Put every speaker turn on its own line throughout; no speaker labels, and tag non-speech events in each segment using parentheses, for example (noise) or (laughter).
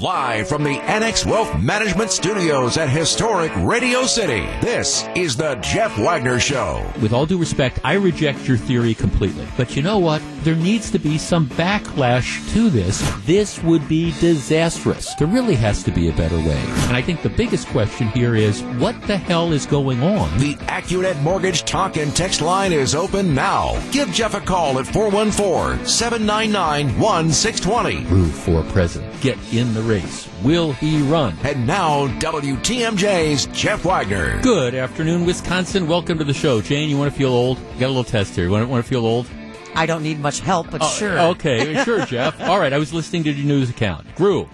Live from the Annex Wealth Management Studios at historic Radio City, this is the Jeff Wagner Show.
With all due respect, I reject your theory completely. But you know what? There needs to be some backlash to this. This would be disastrous. There really has to be a better way. And I think the biggest question here is what the hell is going on?
The AccuNet Mortgage talk and text line is open now. Give Jeff a call at 414 799 1620.
Rue for president. Get in the race. Will he run?
And now, WTMJ's Jeff Wagner.
Good afternoon, Wisconsin. Welcome to the show. Jane, you want to feel old? Got a little test here. You want to, want to feel old?
I don't need much help, but
Oh,
sure.
Okay, (laughs) sure, Jeff. All right, I was listening to your news account. Gru,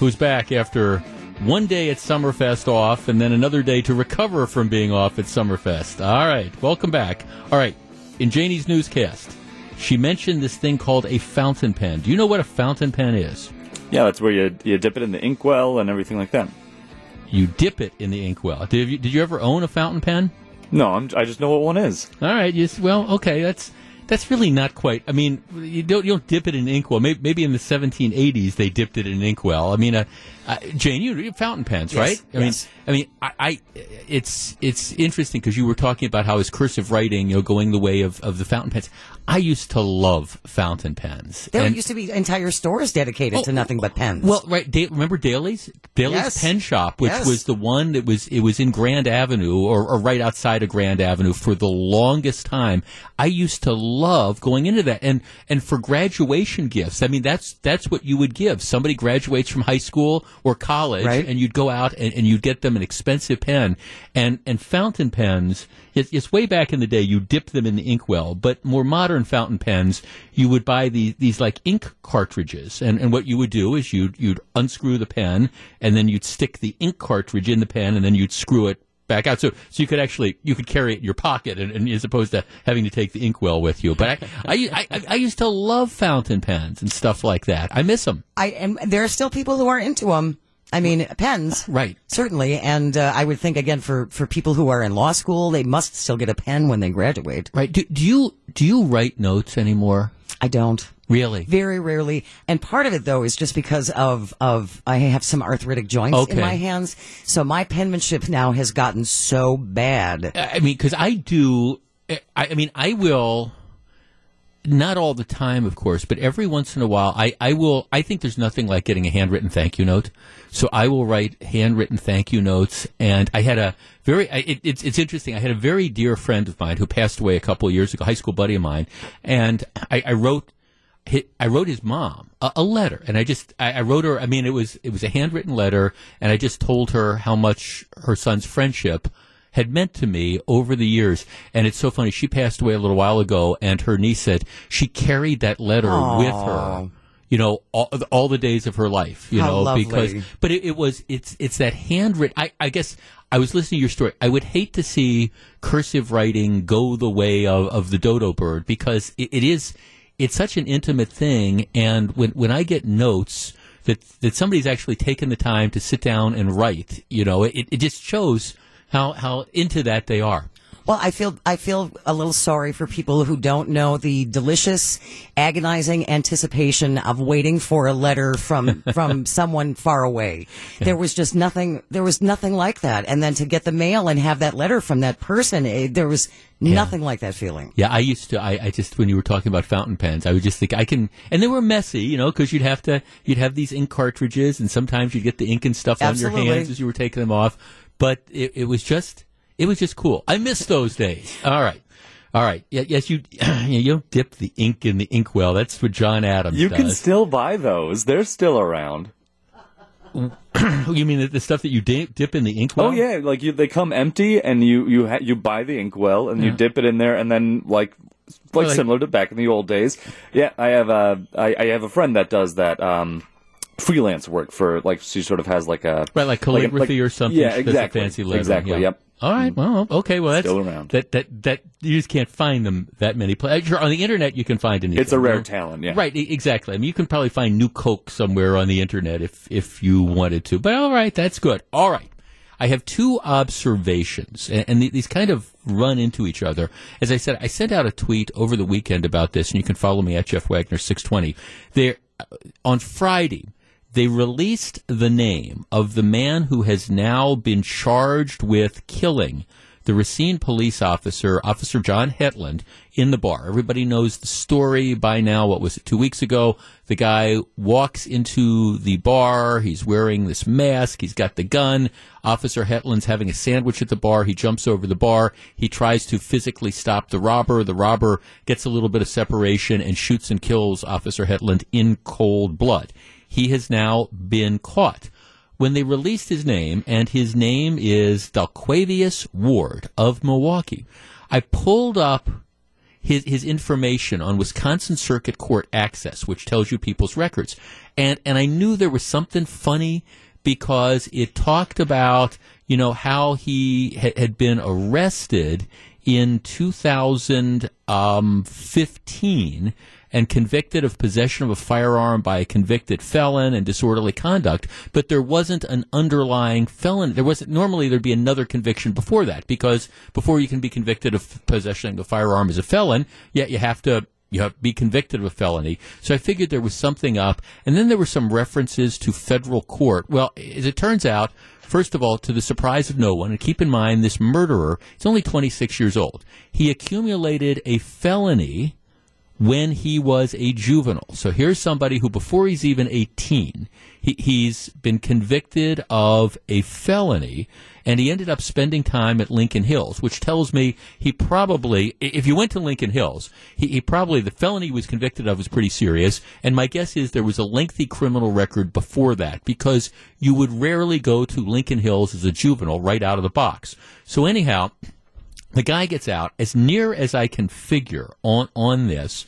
who's back after one day at Summerfest off and then another day to recover from being off at Summerfest. All right, welcome back. All right, in Janie's newscast, she mentioned this thing called a fountain pen. Do you know what a fountain pen is?
Yeah, that's where you you dip it in the inkwell and everything like that.
You dip it in the inkwell. Did you, did you ever own a fountain pen?
No, I'm, I just know what one is.
All right. Well, okay. That's that's really not quite. I mean, you don't you don't dip it in inkwell. Maybe, maybe in the 1780s they dipped it in inkwell. I mean, uh, uh, Jane, you you fountain pens,
Yes,
right? I mean, I mean, I, I it's it's interesting because you were talking about how is cursive writing, you know, going the way of, of the fountain pens. I used to love fountain pens.
There
And-
used to be entire stores dedicated to nothing but pens.
well, right. Da- remember Daly's? Daly's
Yes.
Pen Shop, which
Yes.
was the one that was it was in Grand Avenue or, or right outside of Grand Avenue for the longest time. I used to love going into that, and and for graduation gifts. I mean, that's that's what you would give. Somebody graduates from high school or college,
Right.
and you'd go out and, and you'd get them an expensive pen, and and fountain pens. It's, it's way back in the day. You dip them in the inkwell, but more modern fountain pens, you would buy these these like ink cartridges, and and what you would do is you'd you'd unscrew the pen, and then you'd stick the ink cartridge in the pen, and then you'd screw it back out. So so you could actually you could carry it in your pocket, and, and as opposed to having to take the inkwell with you. But I I, I I used to love fountain pens and stuff like that. I miss them.
I and there are still people who are into them. I mean, pens,
Right.
Certainly, and uh, I would think again for for people who are in law school, they must still get a pen when they graduate.
Right. Do, do you do you write notes anymore?
I don't.
Really?
Very rarely, and part of it though is just because of of I have some arthritic joints
Okay.
in my hands, so my penmanship now has gotten so bad.
Uh, I mean, because I do. I, I mean, I will. Not all the time, of course, but every once in a while, I, I will. I think there's nothing like getting a handwritten thank you note. So I will write handwritten thank you notes. And I had a very. It, it's it's interesting. I had a very dear friend of mine who passed away a couple of years ago, high school buddy of mine, and I, I wrote I wrote his mom a, a letter, and I just I, I wrote her. I mean, it was it was a handwritten letter, and I just told her how much her son's friendship had meant to me over the years. And it's so funny. She passed away a little while ago, and her niece said she carried that letter with her. You know, all, all the days of her life. You
How
know,
lovely.
because but it, it was it's it's that handwritten. I, I guess I was listening to your story. I would hate to see cursive writing go the way of, of the dodo bird because it, it is it's such an intimate thing. And when when I get notes that that somebody's actually taken the time to sit down and write, you know, it, it just shows how how into that they are.
Well, I feel I feel a little sorry for people who don't know the delicious, agonizing anticipation of waiting for a letter from (laughs) from someone far away. There was just nothing. There was nothing like that, and then to get the mail and have that letter from that person, it, there was nothing like that feeling.
Yeah, I used to. I, I just when you were talking about fountain pens, I would just think I can, and they were messy, you know, because you'd have to, you'd have these ink cartridges, and sometimes you'd get the ink and stuff on your hands as you were taking them off. But it, it was just, it was just cool. I miss those days. All right, all right. Yeah, yes, you, (clears throat) you dip the ink in the inkwell. That's what John Adams
You
does.
can still buy those. They're still around. (clears throat)
you mean the, the stuff that you dip, dip in the inkwell?
Oh yeah, like you, they come empty, and you you ha- you buy the inkwell and you dip it in there, and then like like
like-
similar to back in the old days. Yeah, I have a I, I have a friend that does that. Um, freelance work for like she sort of has like a
Right, like calligraphy or something.
Yeah,
She does a
exactly.
fancy lettering,
Exactly.
yeah.
Yep.
All right. Well, okay. Well, that's
Still around.
That that that you just can't find them that many places. Sure, on the internet you can find anything.
It's a rare talent. Yeah.
Right. Exactly. I mean, you can probably find New Coke somewhere on the internet if if you wanted to. But all right, that's good. All right. I have two observations, and, and these kind of run into each other. As I said, I sent out a tweet over the weekend about this, and you can follow me at Jeff Wagner six twenty. There, uh, on Friday, they released the name of the man who has now been charged with killing the Racine police officer, Officer John Hetland, in the bar. Everybody knows the story by now. What was it, two weeks ago? The guy walks into the bar. He's wearing this mask. He's got the gun. Officer Hetland's having a sandwich at the bar. He jumps over the bar. He tries to physically stop the robber. The robber gets a little bit of separation and shoots and kills Officer Hetland in cold blood. He has now been caught when they released his name, and his name is Dalquavius Ward of Milwaukee. I pulled up his, his information on Wisconsin Circuit Court Access, which tells you people's records. And, and I knew there was something funny because it talked about, you know, how he ha- had been arrested in 2015 um, and convicted of possession of a firearm by a convicted felon and disorderly conduct, but there wasn't an underlying felon. There wasn't normally there'd be another conviction before that because before you can be convicted of possession of a firearm as a felon, yet you have to you have to be convicted of a felony. So I figured there was something up, and then there were some references to federal court. Well, as it turns out. First of all, to the surprise of no one, and keep in mind this murderer is only 26 years old. He accumulated a felony when he was a juvenile. So here's somebody who, before he's even 18, he, he's been convicted of a felony, and he ended up spending time at Lincoln Hills, which tells me he probably, if you went to Lincoln Hills, he, he probably, the felony he was convicted of was pretty serious, and my guess is there was a lengthy criminal record before that, because you would rarely go to Lincoln Hills as a juvenile right out of the box. So anyhow, the guy gets out as near as I can figure on on this.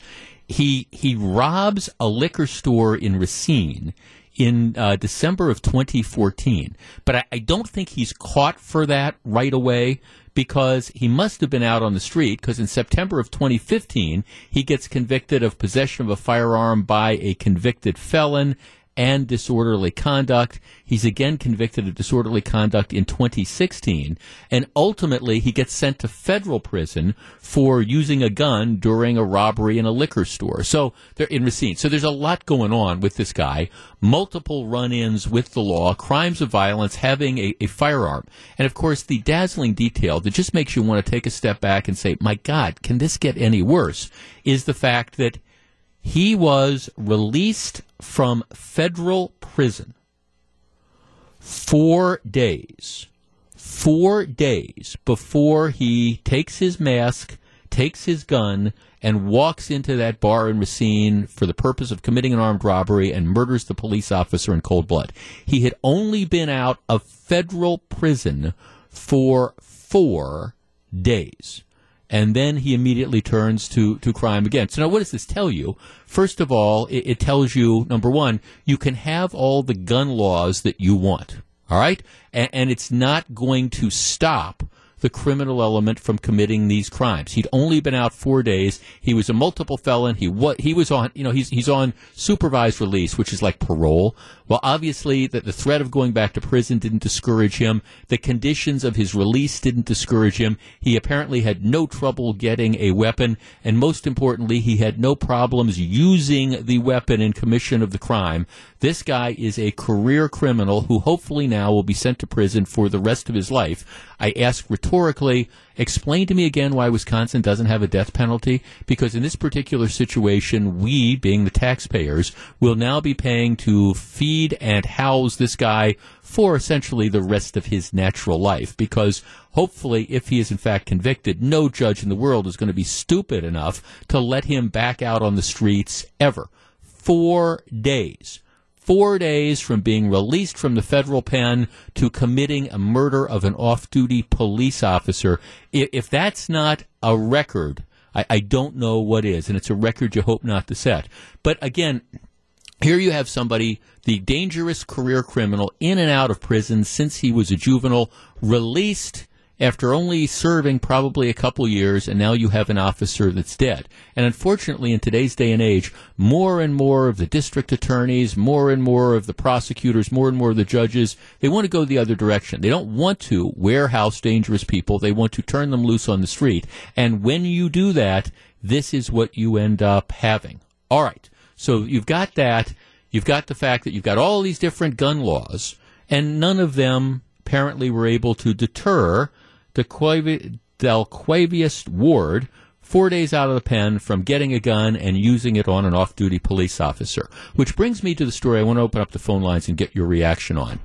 He he robs a liquor store in Racine in uh, December of 2014, but I, I don't think he's caught for that right away because he must have been out on the street because in September of 2015 he gets convicted of possession of a firearm by a convicted felon and disorderly conduct. He's again convicted of disorderly conduct in 2016, and ultimately he gets sent to federal prison for using a gun during a robbery in a liquor store. So they're in Racine. So there's a lot going on with this guy. Multiple run-ins with the law, crimes of violence, having a, a firearm, and of course the dazzling detail that just makes you want to take a step back and say, "My God, can this get any worse?" Is the fact that he was released from federal prison. Four days, four days before he takes his mask, takes his gun, and walks into that bar in Racine for the purpose of committing an armed robbery and murders the police officer in cold blood. He had only been out of federal prison for four days and then he immediately turns to, to crime again. So now what does this tell you? First of all, it, it, tells you, number one, you can have all the gun laws that you want. All right? And, and it's not going to stop the criminal element from committing these crimes. He'd only been out four days. He was a multiple felon. He what he was on, you know, he's he's on supervised release, which is like parole. Well, obviously, that the threat of going back to prison didn't discourage him. The conditions of his release didn't discourage him. He apparently had no trouble getting a weapon, and most importantly, he had no problems using the weapon in commission of the crime. This guy is a career criminal who hopefully now will be sent to prison for the rest of his life. I ask explain to me again why Wisconsin doesn't have a death penalty? Because in this particular situation, we, being the taxpayers, will now be paying to feed and house this guy for essentially the rest of his natural life. Because hopefully, if he is in fact convicted, no judge in the world is going to be stupid enough to let him back out on the streets ever. Four days four days from being released from the federal pen to committing a murder of an off duty police officer. If that's not a record, I, I don't know what is, and it's a record you hope not to set. But again, here you have somebody, the dangerous career criminal, in and out of prison since he was a juvenile, released after only serving probably a couple years, and now you have an officer that's dead. And unfortunately, in today's day and age, more and more of the district attorneys, more and more of the prosecutors, more and more of the judges, they want to go the other direction. They don't want to warehouse dangerous people. They want to turn them loose on the street. And when you do that, this is what you end up having. All right. So you've got that you've got the fact that you've got all these different gun laws, and none of them apparently were able to deter Delquavius Ward four days out of the pen from getting a gun and using it on an off duty police officer. Which brings me to the story I want to open up the phone lines and get your reaction on.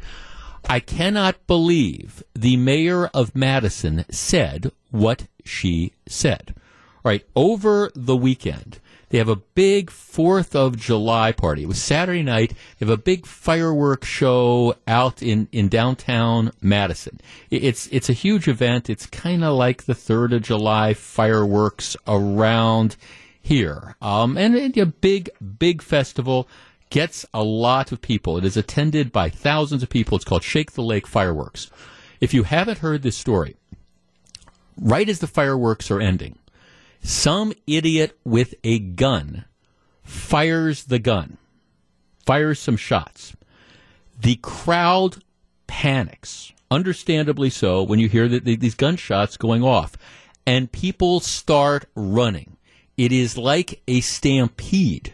I cannot believe the mayor of Madison said what she said. All right, over the weekend, they have a big 4th of July party. It was Saturday night. They have a big fireworks show out in, in downtown Madison. It's, it's a huge event. It's kind of like the 3rd of July fireworks around here. Um, and a big, big festival gets a lot of people. It is attended by thousands of people. It's called Shake the Lake Fireworks. If you haven't heard this story, right as the fireworks are ending, some idiot with a gun fires the gun, fires some shots. The crowd panics, understandably so, when you hear that these gunshots going off, and people start running. It is like a stampede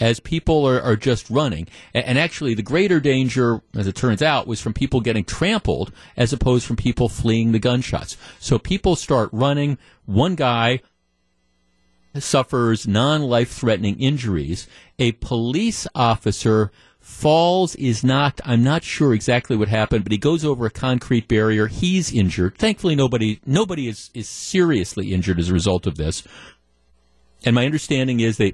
as people are, are just running. And, and, actually, the greater danger, as it turns out, was from people getting trampled as opposed from people fleeing the gunshots. So people start running. One guy suffers non life threatening injuries. A police officer falls is not i'm not sure exactly what happened but he goes over a concrete barrier he's injured thankfully nobody nobody is is seriously injured as a result of this and my understanding is they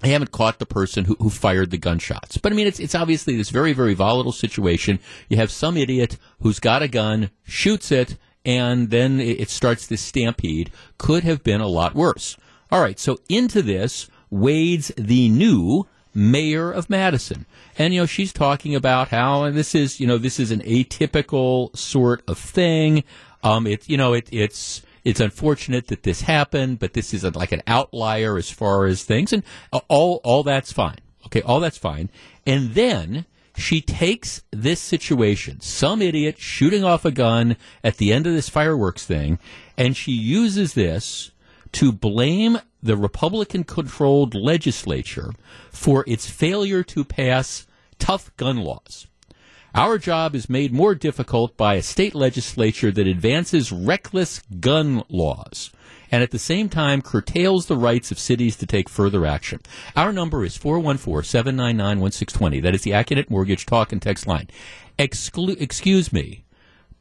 they haven't caught the person who, who fired the gunshots. But I mean, it's, it's obviously this very, very volatile situation. You have some idiot who's got a gun, shoots it, and then it starts this stampede. Could have been a lot worse. All right, so into this wades the new mayor of Madison. And you know, she's talking about how and this is, you know, this is an atypical sort of thing. Um, it's, you know, it, it's, it's unfortunate that this happened, but this is a, like an outlier as far as things, and all, all that's fine. Okay, all that's fine. And then she takes this situation, some idiot shooting off a gun at the end of this fireworks thing, and she uses this to blame the Republican controlled legislature for its failure to pass tough gun laws. Our job is made more difficult by a state legislature that advances reckless gun laws and at the same time curtails the rights of cities to take further action. Our number is 414-799-1620. That is the Accunet Mortgage Talk and Text line. Exclu- excuse me,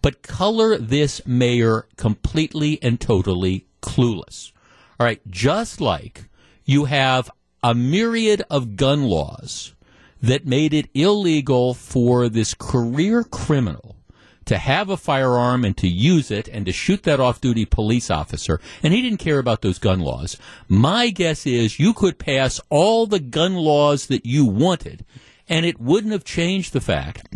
but color this mayor completely and totally clueless. All right, just like you have a myriad of gun laws that made it illegal for this career criminal to have a firearm and to use it and to shoot that off duty police officer. And he didn't care about those gun laws. My guess is you could pass all the gun laws that you wanted, and it wouldn't have changed the fact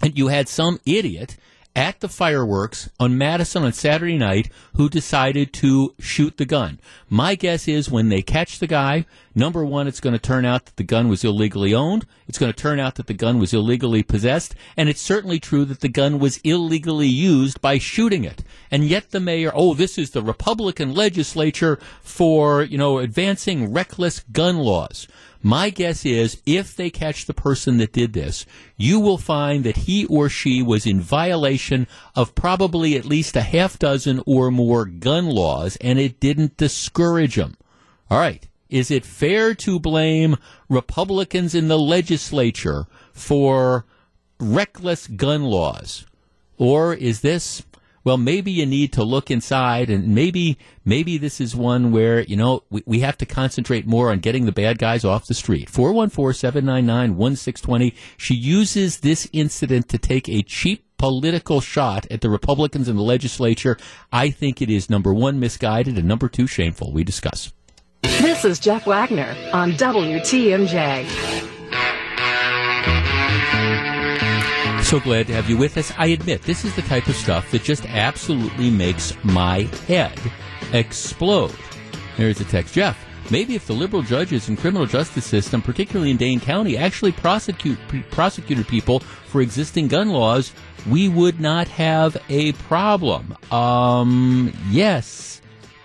that you had some idiot at the fireworks on Madison on Saturday night who decided to shoot the gun. My guess is when they catch the guy, number one, it's going to turn out that the gun was illegally owned. It's going to turn out that the gun was illegally possessed. And it's certainly true that the gun was illegally used by shooting it. And yet the mayor, oh, this is the Republican legislature for, you know, advancing reckless gun laws. My guess is if they catch the person that did this, you will find that he or she was in violation of probably at least a half dozen or more gun laws, and it didn't discourage them. All right. Is it fair to blame Republicans in the legislature for reckless gun laws? Or is this well, maybe you need to look inside and maybe, maybe this is one where, you know, we, we have to concentrate more on getting the bad guys off the street. 414-799-1620. She uses this incident to take a cheap political shot at the Republicans in the legislature. I think it is number one, misguided and number two, shameful. We discuss.
This is Jeff Wagner on WTMJ.
So glad to have you with us. I admit, this is the type of stuff that just absolutely makes my head explode. Here's a text. Jeff, maybe if the liberal judges and criminal justice system, particularly in Dane County, actually prosecute prosecuted people for existing gun laws, we would not have a problem. Um, yes,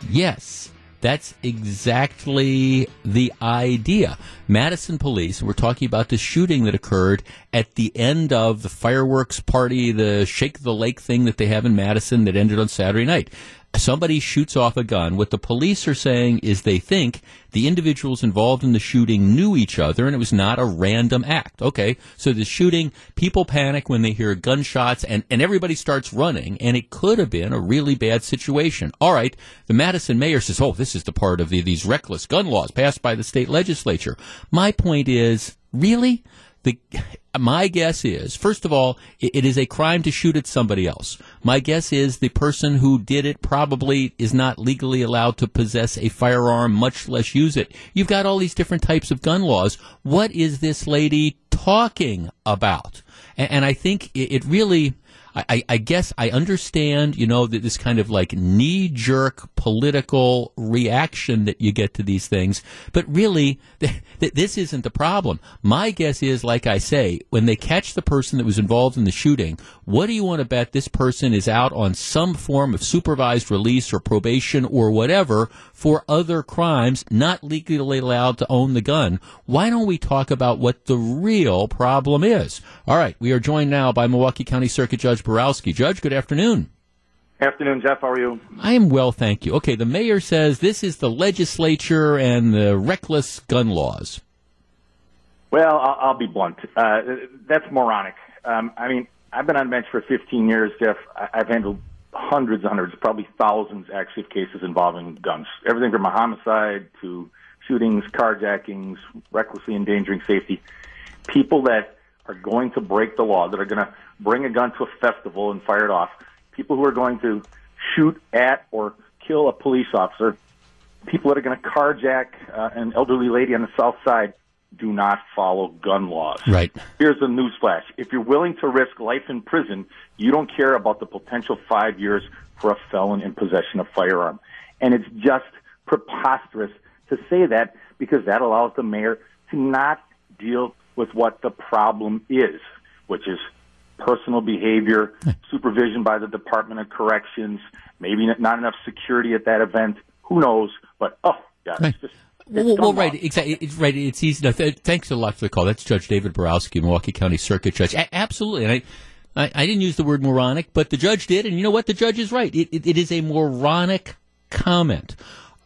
yes. That's exactly the idea. Madison police, we're talking about the shooting that occurred at the end of the fireworks party, the Shake the Lake thing that they have in Madison that ended on Saturday night somebody shoots off a gun. What the police are saying is they think the individuals involved in the shooting knew each other and it was not a random act. Okay, so the shooting, people panic when they hear gunshots and, and everybody starts running and it could have been a really bad situation. All right, the Madison mayor says, oh, this is the part of the, these reckless gun laws passed by the state legislature. My point is, really? The, my guess is, first of all, it, it is a crime to shoot at somebody else. My guess is the person who did it probably is not legally allowed to possess a firearm, much less use it. You've got all these different types of gun laws. What is this lady talking about? And, and I think it, it really, I, I, guess I understand, you know, that this kind of like knee jerk political reaction that you get to these things, but really, (laughs) th- th- this isn't the problem. My guess is, like I say, when they catch the person that was involved in the shooting, what do you want to bet this person is out on some form of supervised release or probation or whatever for other crimes, not legally allowed to own the gun? Why don't we talk about what the real problem is? All right, we are joined now by Milwaukee County Circuit Judge Borowski. Judge, good afternoon.
Afternoon, Jeff. How are you?
I am well, thank you. Okay, the mayor says this is the legislature and the reckless gun laws.
Well, I'll, I'll be blunt. Uh, that's moronic. Um, I mean, I've been on bench for 15 years, Jeff. I've handled hundreds, hundreds, probably thousands, actually, of cases involving guns. Everything from a homicide to shootings, carjackings, recklessly endangering safety. People that are going to break the law, that are going to bring a gun to a festival and fire it off, people who are going to shoot at or kill a police officer, people that are going to carjack uh, an elderly lady on the south side do not follow gun laws.
Right.
Here's a newsflash. If you're willing to risk life in prison, you don't care about the potential five years for a felon in possession of firearm. And it's just preposterous to say that because that allows the mayor to not deal with what the problem is, which is personal behavior, (laughs) supervision by the Department of Corrections, maybe not enough security at that event. Who knows? But oh, God, right. it's just. It's
well, well right, exactly. It's right. It's easy. Th- thanks a lot for the call. That's Judge David Borowski, Milwaukee County Circuit Judge. A- absolutely, and I, I, I, didn't use the word moronic, but the judge did, and you know what? The judge is right. It, it, it is a moronic comment.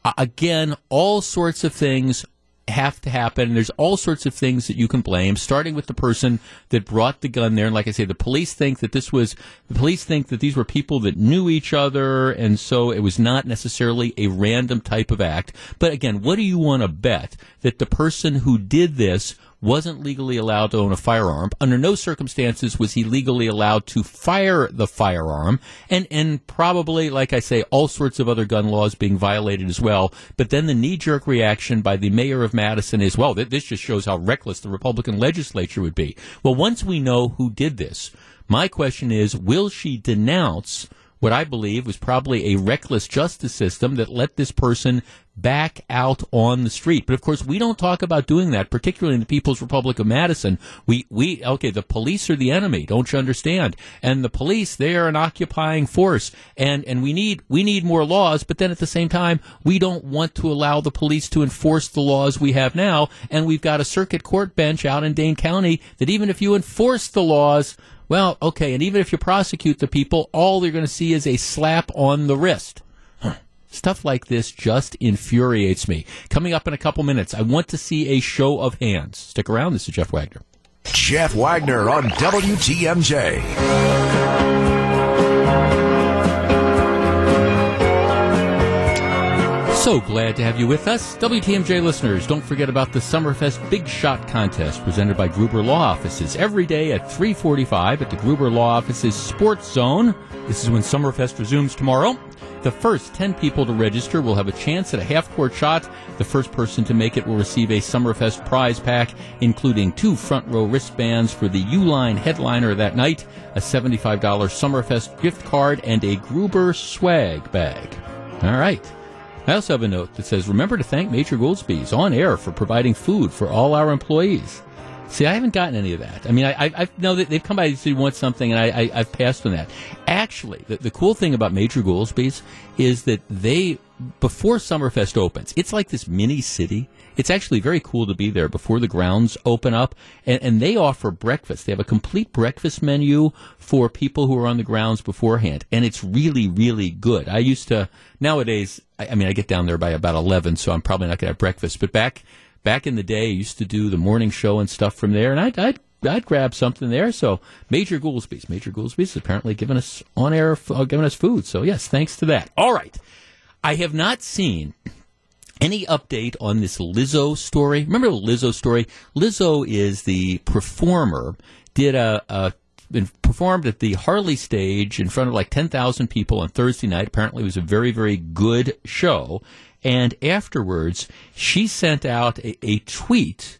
Uh, again, all sorts of things have to happen. There's all sorts of things that you can blame, starting with the person that brought the gun there. And like I say, the police think that this was, the police think that these were people that knew each other. And so it was not necessarily a random type of act. But again, what do you want to bet that the person who did this wasn't legally allowed to own a firearm. Under no circumstances was he legally allowed to fire the firearm, and and probably, like I say, all sorts of other gun laws being violated as well. But then the knee jerk reaction by the mayor of Madison is, well, th- this just shows how reckless the Republican legislature would be. Well, once we know who did this, my question is, will she denounce? What I believe was probably a reckless justice system that let this person back out on the street. But of course, we don't talk about doing that, particularly in the People's Republic of Madison. We, we, okay, the police are the enemy, don't you understand? And the police, they are an occupying force. And, and we need, we need more laws, but then at the same time, we don't want to allow the police to enforce the laws we have now. And we've got a circuit court bench out in Dane County that even if you enforce the laws, well, okay, and even if you prosecute the people, all they're going to see is a slap on the wrist. Stuff like this just infuriates me. Coming up in a couple minutes, I want to see a show of hands. Stick around. This is Jeff Wagner.
Jeff Wagner on WTMJ.
So glad to have you with us. WTMJ listeners, don't forget about the Summerfest Big Shot Contest presented by Gruber Law Offices every day at 345 at the Gruber Law Offices Sports Zone. This is when Summerfest resumes tomorrow. The first 10 people to register will have a chance at a half court shot. The first person to make it will receive a Summerfest prize pack, including two front row wristbands for the Uline headliner that night, a $75 Summerfest gift card, and a Gruber swag bag. All right. I also have a note that says, remember to thank Major Goolsby's on air for providing food for all our employees. See, I haven't gotten any of that. I mean, I, I, I know that they've come by to want something, and I, I, have passed on that. Actually, the, the cool thing about Major Goolsby's is that they before Summerfest opens, it's like this mini city. It's actually very cool to be there before the grounds open up, and, and they offer breakfast. They have a complete breakfast menu for people who are on the grounds beforehand, and it's really, really good. I used to nowadays. I, I mean, I get down there by about eleven, so I'm probably not going to have breakfast. But back back in the day, I used to do the morning show and stuff from there, and I'd, I'd I'd grab something there. So Major Goolsby's, Major Goolsby's apparently giving us on air, uh, giving us food. So yes, thanks to that. All right, I have not seen any update on this Lizzo story. Remember the Lizzo story? Lizzo is the performer. Did a, a performed at the Harley stage in front of like 10,000 people on Thursday night. Apparently, it was a very, very good show. And afterwards, she sent out a, a tweet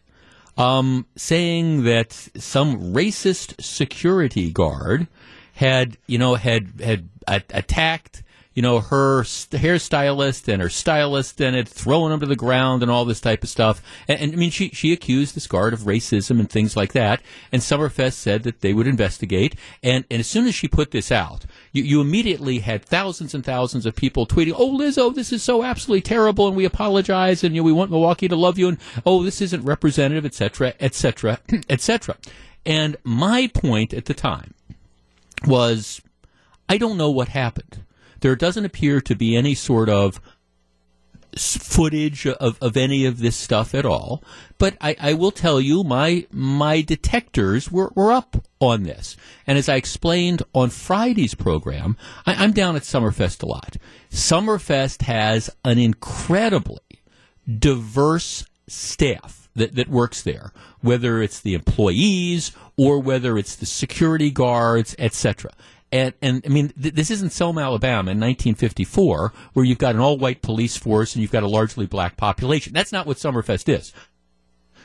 um, saying that some racist security guard had, you know, had had a- attacked, you know, her st- hairstylist and her stylist and had thrown them to the ground and all this type of stuff. And, and I mean, she she accused this guard of racism and things like that. And Summerfest said that they would investigate. And and as soon as she put this out, you, you immediately had thousands and thousands of people tweeting, "Oh, Lizzo, this is so absolutely terrible, and we apologize, and you know, we want Milwaukee to love you, and oh, this isn't representative, etc., etc., etc." And my point at the time was, I don't know what happened. There doesn't appear to be any sort of footage of, of any of this stuff at all. But I, I will tell you, my my detectors were, were up on this. And as I explained on Friday's program, I, I'm down at Summerfest a lot. Summerfest has an incredibly diverse staff that, that works there, whether it's the employees or whether it's the security guards, etc. And, and I mean, th- this isn't Selma, Alabama in 1954, where you've got an all-white police force and you've got a largely black population. That's not what Summerfest is.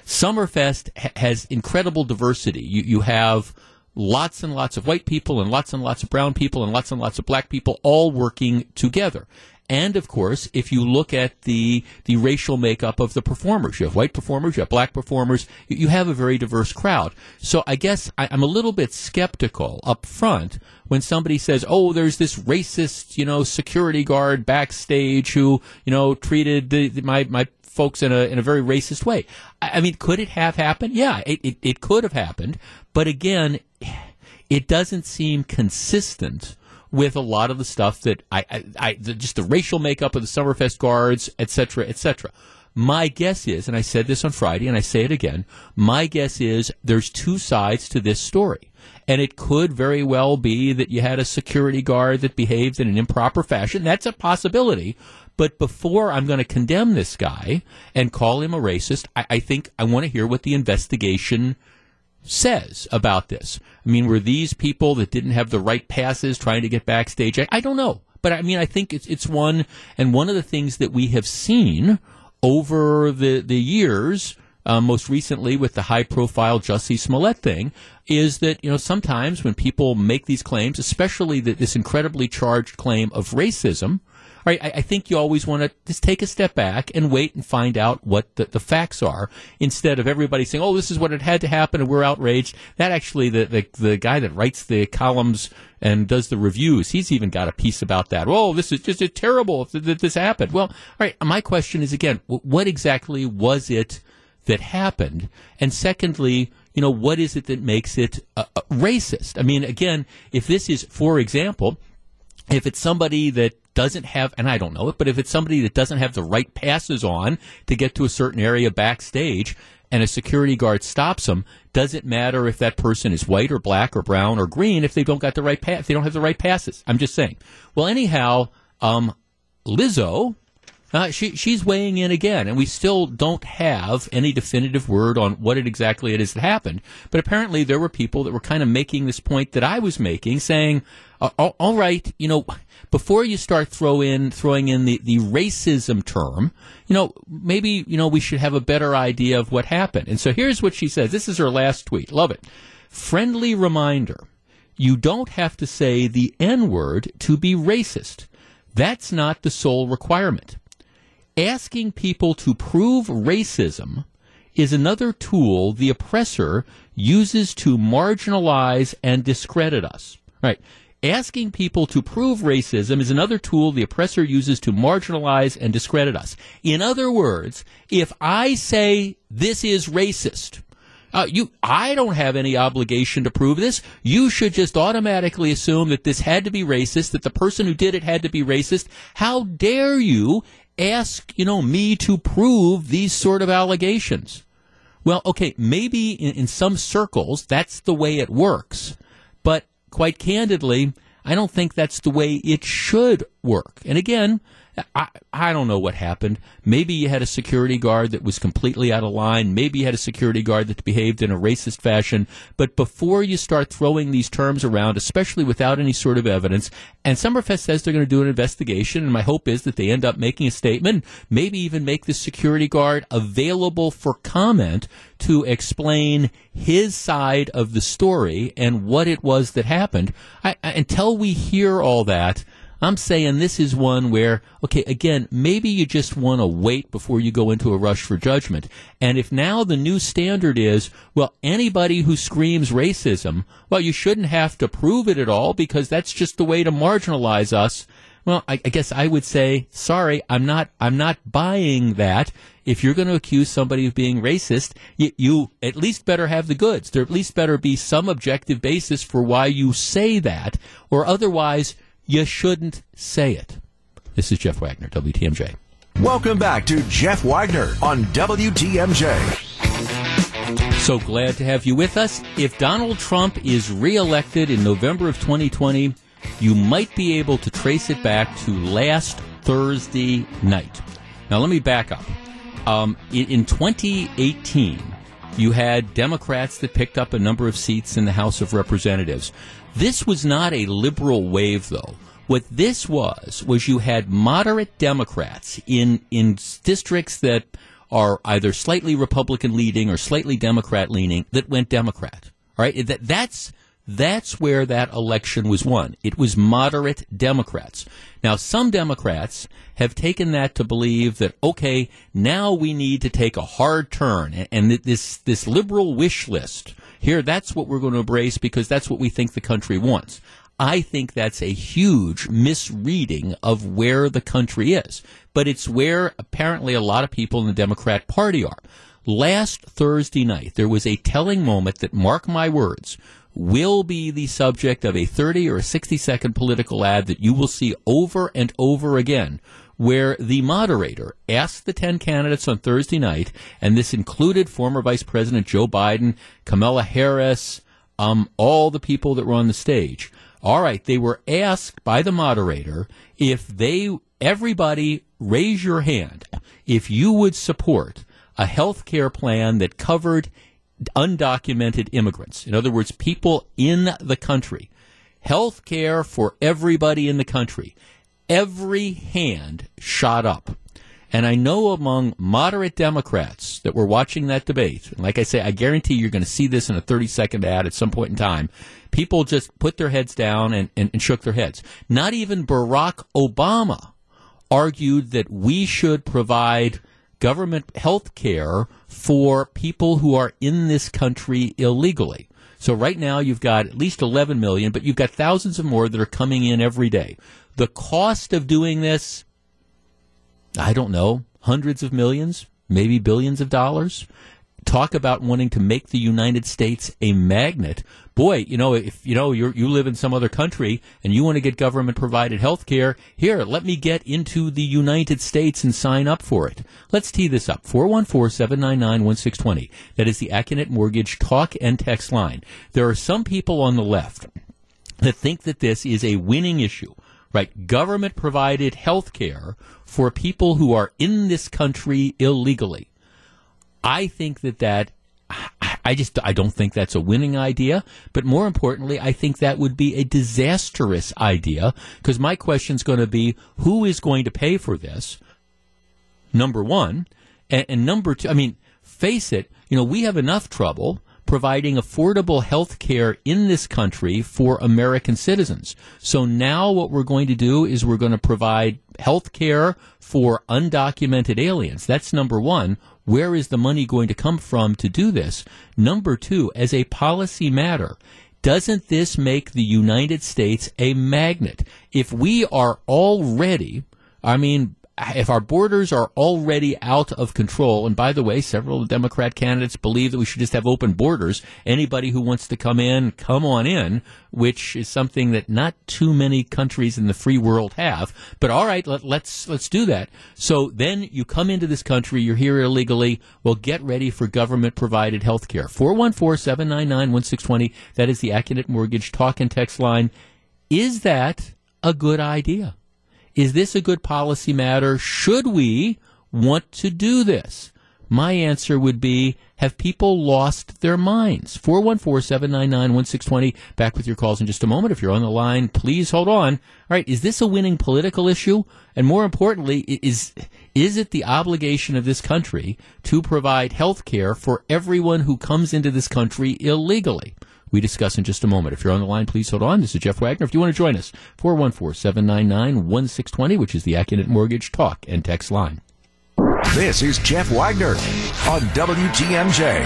Summerfest ha- has incredible diversity. You, you have lots and lots of white people and lots and lots of brown people and lots and lots of black people all working together. And of course, if you look at the the racial makeup of the performers, you have white performers, you have black performers, you, have a very diverse crowd. So I guess I, I'm a little bit skeptical up front when somebody says, "Oh, there's this racist, you know, security guard backstage who, you know, treated the, the, my my folks in a in a very racist way." I, I mean, could it have happened? Yeah, it, it it could have happened, but again, it doesn't seem consistent with a lot of the stuff that I, I, I the, just the racial makeup of the Summerfest guards, et cetera, et cetera. My guess is, and I said this on Friday, and I say it again, my guess is there's two sides to this story. And it could very well be that you had a security guard that behaved in an improper fashion. That's a possibility. But before I'm going to condemn this guy and call him a racist, I, I think I want to hear what the investigation says about this. I mean, were these people that didn't have the right passes trying to get backstage? I, I don't know. But I mean, I think it's, it's one, and one of the things that we have seen over the, the years, uh, most recently with the high profile Jussie Smollett thing, is that, you know, sometimes when people make these claims, especially that this incredibly charged claim of racism, right, I, I think you always want to just take a step back and wait and find out what the, the facts are instead of everybody saying, oh, this is what it had to happen and we're outraged. That actually, the, the, the guy that writes the columns and does the reviews, he's even got a piece about that. Oh, this is just terrible that this happened. Well, all right, my question is again, wh- what exactly was it that happened? And secondly, you know, what is it that makes it uh, uh, racist? I mean, again, if this is, for example, if it's somebody that doesn't have, and I don't know it, but if it's somebody that doesn't have the right passes on to get to a certain area backstage, and a security guard stops them, does it matter if that person is white or black or brown or green if they don't got the right pass? If they don't have the right passes, I'm just saying. Well, anyhow, um, Lizzo. Uh, she, she's weighing in again, and we still don't have any definitive word on what it exactly it is that happened. But apparently, there were people that were kind of making this point that I was making, saying, all, "All right, you know, before you start throw in throwing in the, the racism term, you know, maybe you know we should have a better idea of what happened." And so here's what she says. This is her last tweet. Love it. Friendly reminder: you don't have to say the N word to be racist. That's not the sole requirement asking people to prove racism is another tool the oppressor uses to marginalize and discredit us. Right. Asking people to prove racism is another tool the oppressor uses to marginalize and discredit us. In other words, if I say this is racist, uh, you, I don't have any obligation to prove this. You should just automatically assume that this had to be racist, that the person who did it had to be racist. How dare you ask, you know, me to prove these sort of allegations? Well, okay, maybe in, in some circles that's the way it works, but quite candidly, I don't think that's the way it should work. And again, I, I don't know what happened. Maybe you had a security guard that was completely out of line. Maybe you had a security guard that behaved in a racist fashion. But before you start throwing these terms around, especially without any sort of evidence, and Summerfest says they're going to do an investigation, and my hope is that they end up making a statement, maybe even make the security guard available for comment to explain his side of the story and what it was that happened. I, until we hear all that, I'm saying this is one where, okay, again, maybe you just want to wait before you go into a rush for judgment. And if now the new standard is, well, anybody who screams racism, well, you shouldn't have to prove it at all because that's just the way to marginalize us. Well, I, I guess I would say, sorry, I'm not, I'm not buying that if you're going to accuse somebody of being racist, you, you, at least better have the goods. There at least better be some objective basis for why you say that, or otherwise you shouldn't say it. This is Jeff Wagner, WTMJ.
Welcome back to Jeff Wagner on WTMJ.
So glad to have you with us. If Donald Trump is reelected in November of 2020, you might be able to trace it back to last Thursday night. Now, let me back up. Um, in, in 2018, you had Democrats that picked up a number of seats in the House of Representatives. This was not a liberal wave, though. What this was was you had moderate Democrats in in districts that are either slightly Republican leaning or slightly Democrat leaning that went Democrat. Right? That that's that's where that election was won. It was moderate Democrats. Now, some Democrats have taken that to believe that, okay, now we need to take a hard turn. And, this, this liberal wish list here, that's what we're going to embrace because that's what we think the country wants. I think that's a huge misreading of where the country is. But it's where apparently a lot of people in the Democrat Party are. Last Thursday night, there was a telling moment that, mark my words, will be the subject of a 30 or a 60 second political ad that you will see over and over again where the moderator asked the 10 candidates on Thursday night, and this included former Vice President Joe Biden, Kamala Harris, um, all the people that were on the stage. All right, they were asked by the moderator if they, everybody raise your hand if you would support a health care plan that covered undocumented immigrants. In other words, people in the country. Health care for everybody in the country every hand shot up. And I know among moderate Democrats that were watching that debate, like I say, I guarantee you're going to see this in a 30 second ad at some point in time. People just put their heads down and, and, and shook their heads. Not even Barack Obama argued that we should provide government health care for people who are in this country illegally. So right now you've got at least 11 million, but you've got thousands of more that are coming in every day. The cost of doing this, I don't know, hundreds of millions, maybe billions of dollars. Talk about wanting to make the United States a magnet. Boy, you know, if you know you you live in some other country and you want to get government provided health care, here, let me get into the United States and sign up for it. Let's tee this up. 414-799-1620. That is the Accunet Mortgage talk and text line. There are some people on the left that think that this is a winning issue right? Government provided health care for people who are in this country illegally. I think that that I just I don't think that's a winning idea, but more importantly, I think that would be a disastrous idea because my question is going to be who is going to pay for this? Number 1, and, and number 2, I mean, face it, you know, we have enough trouble providing affordable health care in this country for American citizens. So now what we're going to do is we're going to provide health care for undocumented aliens. That's number one. Where is the money going to come from to do this? Number two, as a policy matter, doesn't this make the United States a magnet? If we are already, I mean, if our borders are already out of control, and by the way, several Democrat candidates believe that we should just have open borders. Anybody who wants to come in, come on in, which is something that not too many countries in the free world have. But all right, let, let's let's do that. So then you come into this country, you're here illegally. Well, get ready for government provided health care. 414-799-1620. That is the Accunet Mortgage talk and text line. Is that a good idea? Is this a good policy matter? Should we want to do this? My answer would be have people lost their minds? 414 799 1620. Back with your calls in just a moment. If you're on the line, please hold on. All right, is this a winning political issue? And more importantly, is, is it the obligation of this country to provide health care for everyone who comes into this country illegally? We discuss in just a moment. If you're on the line, please hold on. This is Jeff Wagner. If you want to join us, 414-799-1620, which is the Accunet Mortgage Talk and Text line.
This is Jeff Wagner on WTMJ.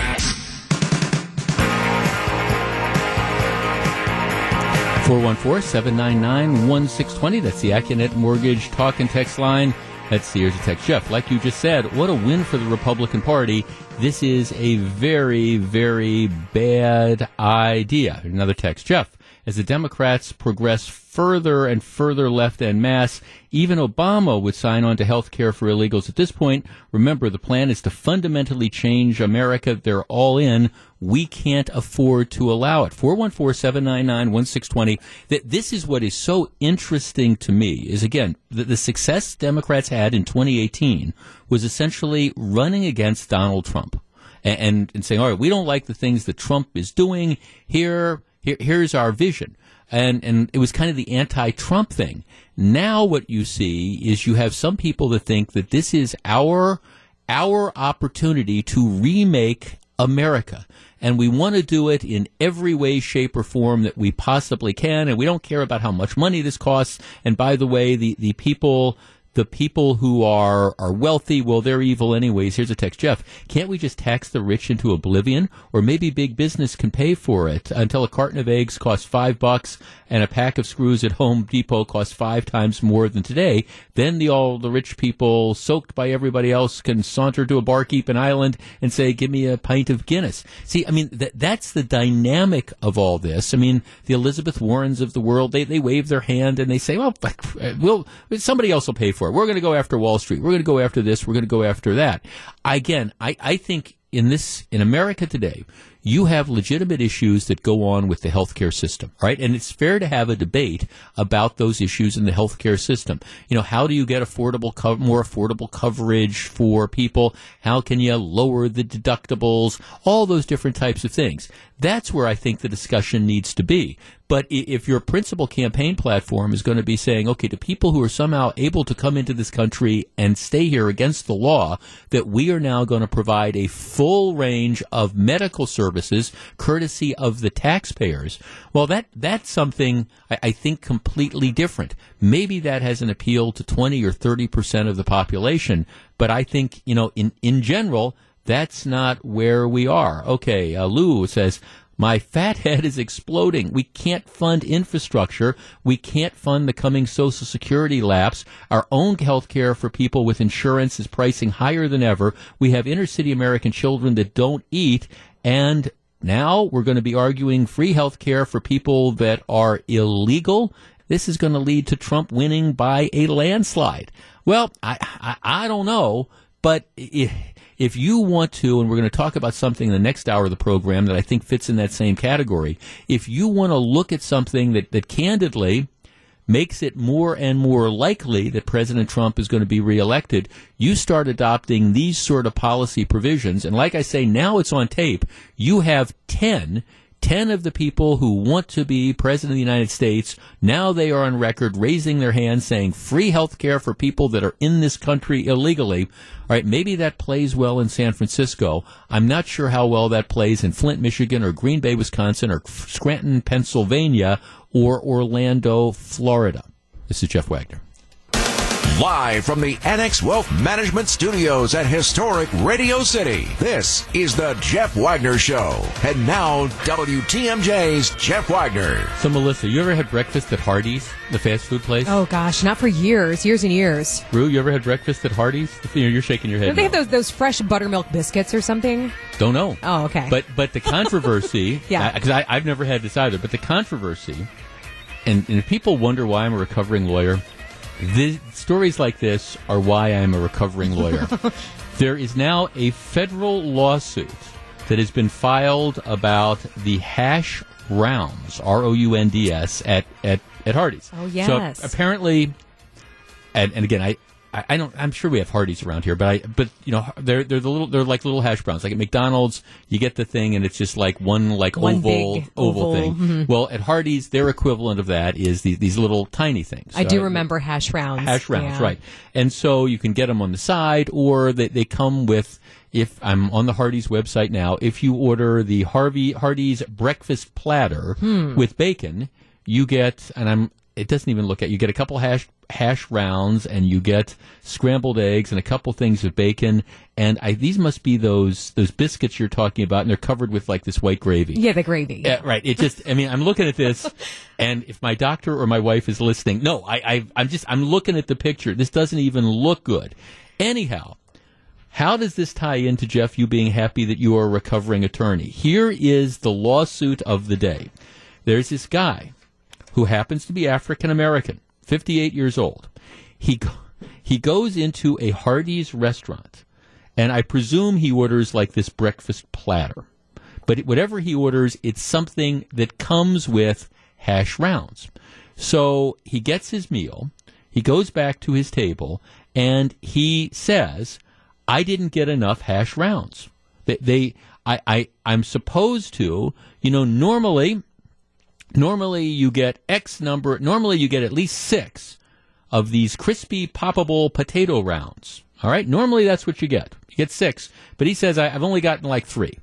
414-799-1620. That's the Accunet Mortgage Talk and Text line. That's of Tech. Jeff, like you just said, what a win for the Republican Party. This is a very, very bad idea. Another text. Jeff, as the Democrats progress further and further left en masse, even Obama would sign on to health care for illegals at this point. Remember, the plan is to fundamentally change America. They're all in. We can't afford to allow it. 414-799-1620. That this is what is so interesting to me is again, the, the success Democrats had in 2018 was essentially running against Donald Trump and, and saying, all right, we don't like the things that Trump is doing here here, here's our vision. And, and it was kind of the anti-Trump thing. Now what you see is you have some people that think that this is our, our opportunity to remake America. And we want to do it in every way, shape, or form that we possibly can. And we don't care about how much money this costs. And by the way, the, the people the people who are are wealthy, well, they're evil anyways. Here's a text, Jeff. Can't we just tax the rich into oblivion, or maybe big business can pay for it until a carton of eggs costs five bucks and a pack of screws at Home Depot costs five times more than today? Then the all the rich people, soaked by everybody else, can saunter to a barkeep in Ireland and say, "Give me a pint of Guinness." See, I mean, that that's the dynamic of all this. I mean, the Elizabeth Warrens of the world, they they wave their hand and they say, "Well, (laughs) we'll somebody else will pay for." For. We're going to go after Wall Street. We're going to go after this. We're going to go after that. Again, I, I think in this in America today, you have legitimate issues that go on with the healthcare system, right? And it's fair to have a debate about those issues in the healthcare system. You know, how do you get affordable, co- more affordable coverage for people? How can you lower the deductibles? All those different types of things. That's where I think the discussion needs to be. But if your principal campaign platform is going to be saying, okay, to people who are somehow able to come into this country and stay here against the law, that we are now going to provide a full range of medical services courtesy of the taxpayers, well, that that's something I, I think completely different. Maybe that has an appeal to 20 or 30 percent of the population, but I think, you know, in, in general, that's not where we are. Okay, uh, Lou says, my fat head is exploding. We can't fund infrastructure. We can't fund the coming Social Security lapse. Our own health care for people with insurance is pricing higher than ever. We have inner city American children that don't eat. And now we're going to be arguing free health care for people that are illegal. This is going to lead to Trump winning by a landslide. Well, I, I, I don't know, but it, if you want to, and we're going to talk about something in the next hour of the program that I think fits in that same category, if you want to look at something that, that candidly makes it more and more likely that President Trump is going to be reelected, you start adopting these sort of policy provisions. And like I say, now it's on tape. You have 10 10 of the people who want to be president of the United States, now they are on record raising their hands saying free health care for people that are in this country illegally. All right, maybe that plays well in San Francisco. I'm not sure how well that plays in Flint, Michigan, or Green Bay, Wisconsin, or Scranton, Pennsylvania, or Orlando, Florida. This is Jeff Wagner.
Live from the Annex Wealth Management Studios at historic Radio City, this is the Jeff Wagner Show. And now, WTMJ's Jeff Wagner.
So, Melissa, you ever had breakfast at Hardee's, the fast food place?
Oh gosh, not for years, years and years.
Rue, you ever had breakfast at Hardee's? You know, You're shaking your head.
Don't they have those those fresh buttermilk biscuits or something?
Don't know.
Oh, okay.
But but the controversy, (laughs)
Yeah.
because I, I've never had this either. But the controversy, and, and if people wonder why I'm a recovering lawyer, the stories like this are why I'm a recovering lawyer. (laughs) there is now a federal lawsuit that has been filed about the hash rounds, R O U N D S, at at at Hardee's.
Oh, yes.
So apparently, and, and again, I, I, I don't. I'm sure we have Hardee's around here, but I, but you know, they're they're the little they're like little hash browns. Like at McDonald's, you get the thing, and it's just like one like
One
oval oval,
oval,
thing.
mhm.
Well, at Hardee's, their equivalent of that is these these little tiny things.
I do
Uh,
remember hash rounds.
hash rounds,
Yeah.
right? And so you can get them on the side, or they, they come with. If I'm on the Hardee's website now, if you order the Harvey Hardee's breakfast platter
Hmm.
with bacon, you get, and I'm. It doesn't even look at. You get a couple hash hash rounds, and you get scrambled eggs and a couple things of bacon. And I, these must be those those biscuits you're talking about, and they're covered with like this white gravy.
Yeah, the gravy.
Yeah, right. It just, I mean, I'm looking at this, (laughs) and if my doctor or my wife is listening, no, I, I, I'm just, I'm looking at the picture. This doesn't even look good. Anyhow, how does this tie into Jeff? You being happy that you are a recovering attorney. Here is the lawsuit of the day. There's this guy who happens to be African American, 58 years old. He he goes into a Hardee's restaurant, and I presume he orders like this breakfast platter. But whatever he orders, it's something that comes with hash rounds. So he gets his meal, he goes back to his table, and he says, "I didn't get enough hash rounds." They, they I, I, I'm supposed to, you know, normally normally you get X number, normally you get at least six of these crispy, poppable potato rounds. All right? Normally that's what you get. You get six. But he says, I, I've only gotten like three.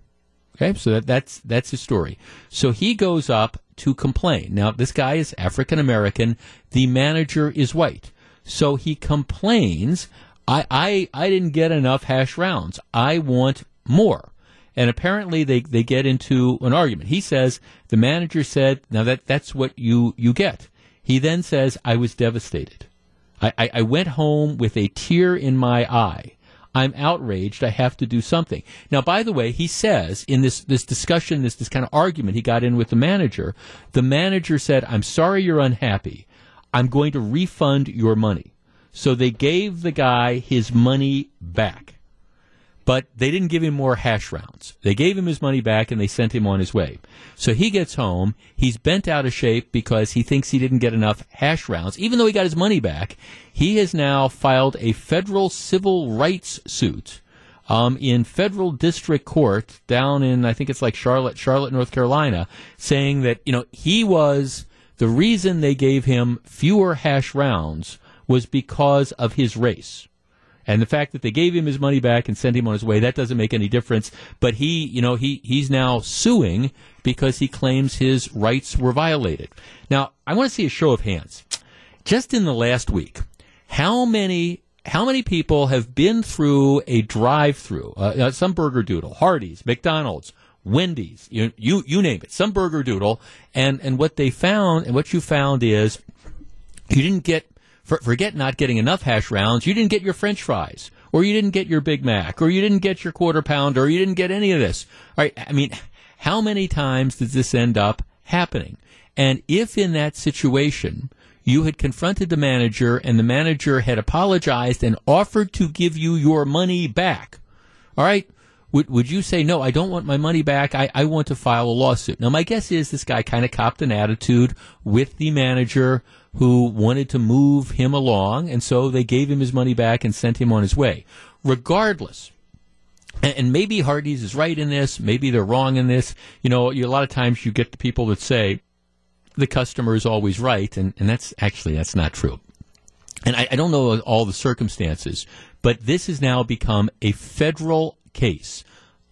Okay? So that, that's, that's his story. So he goes up to complain. Now, this guy is African American. The manager is white. So he complains, I, I, I didn't get enough hash rounds. I want more. And apparently they, they get into an argument. He says, the manager said, now that, that's what you, you get. He then says, I was devastated. I, I, I went home with a tear in my eye. I'm outraged. I have to do something. Now, by the way, he says in this, this discussion, this, this kind of argument he got in with the manager, the manager said, I'm sorry you're unhappy. I'm going to refund your money. So they gave the guy his money back but they didn't give him more hash rounds. They gave him his money back and they sent him on his way. So he gets home. He's bent out of shape because he thinks he didn't get enough hash rounds. Even though he got his money back, he has now filed a federal civil rights suit um, in federal district court down in, I think it's like Charlotte, Charlotte, North Carolina, saying that, you know, he was the reason they gave him fewer hash rounds was because of his race. And the fact that they gave him his money back and sent him on his way, that doesn't make any difference. But he, you know, he, he's now suing because he claims his rights were violated. Now, I want to see a show of hands. Just in the last week, how many, how many people have been through a drive-through, uh, uh, some burger doodle, Hardee's, McDonald's, Wendy's, you, you, you name it, some burger doodle, and, and what they found, and what you found is you didn't get for, forget not getting enough hash rounds. You didn't get your French fries, or you didn't get your Big Mac, or you didn't get your quarter pounder, or you didn't get any of this. All right. I mean, how many times does this end up happening? And if in that situation you had confronted the manager and the manager had apologized and offered to give you your money back, all right, would, would you say, no, I don't want my money back. I, I want to file a lawsuit. Now, my guess is this guy kind of copped an attitude with the manager who wanted to move him along, and so they gave him his money back and sent him on his way. Regardless, and, maybe Hardee's is right in this, maybe they're wrong in this. You know, a lot of times you get the people that say the customer is always right, and, and that's actually that's not true. And I, I don't know all the circumstances, but this has now become a federal case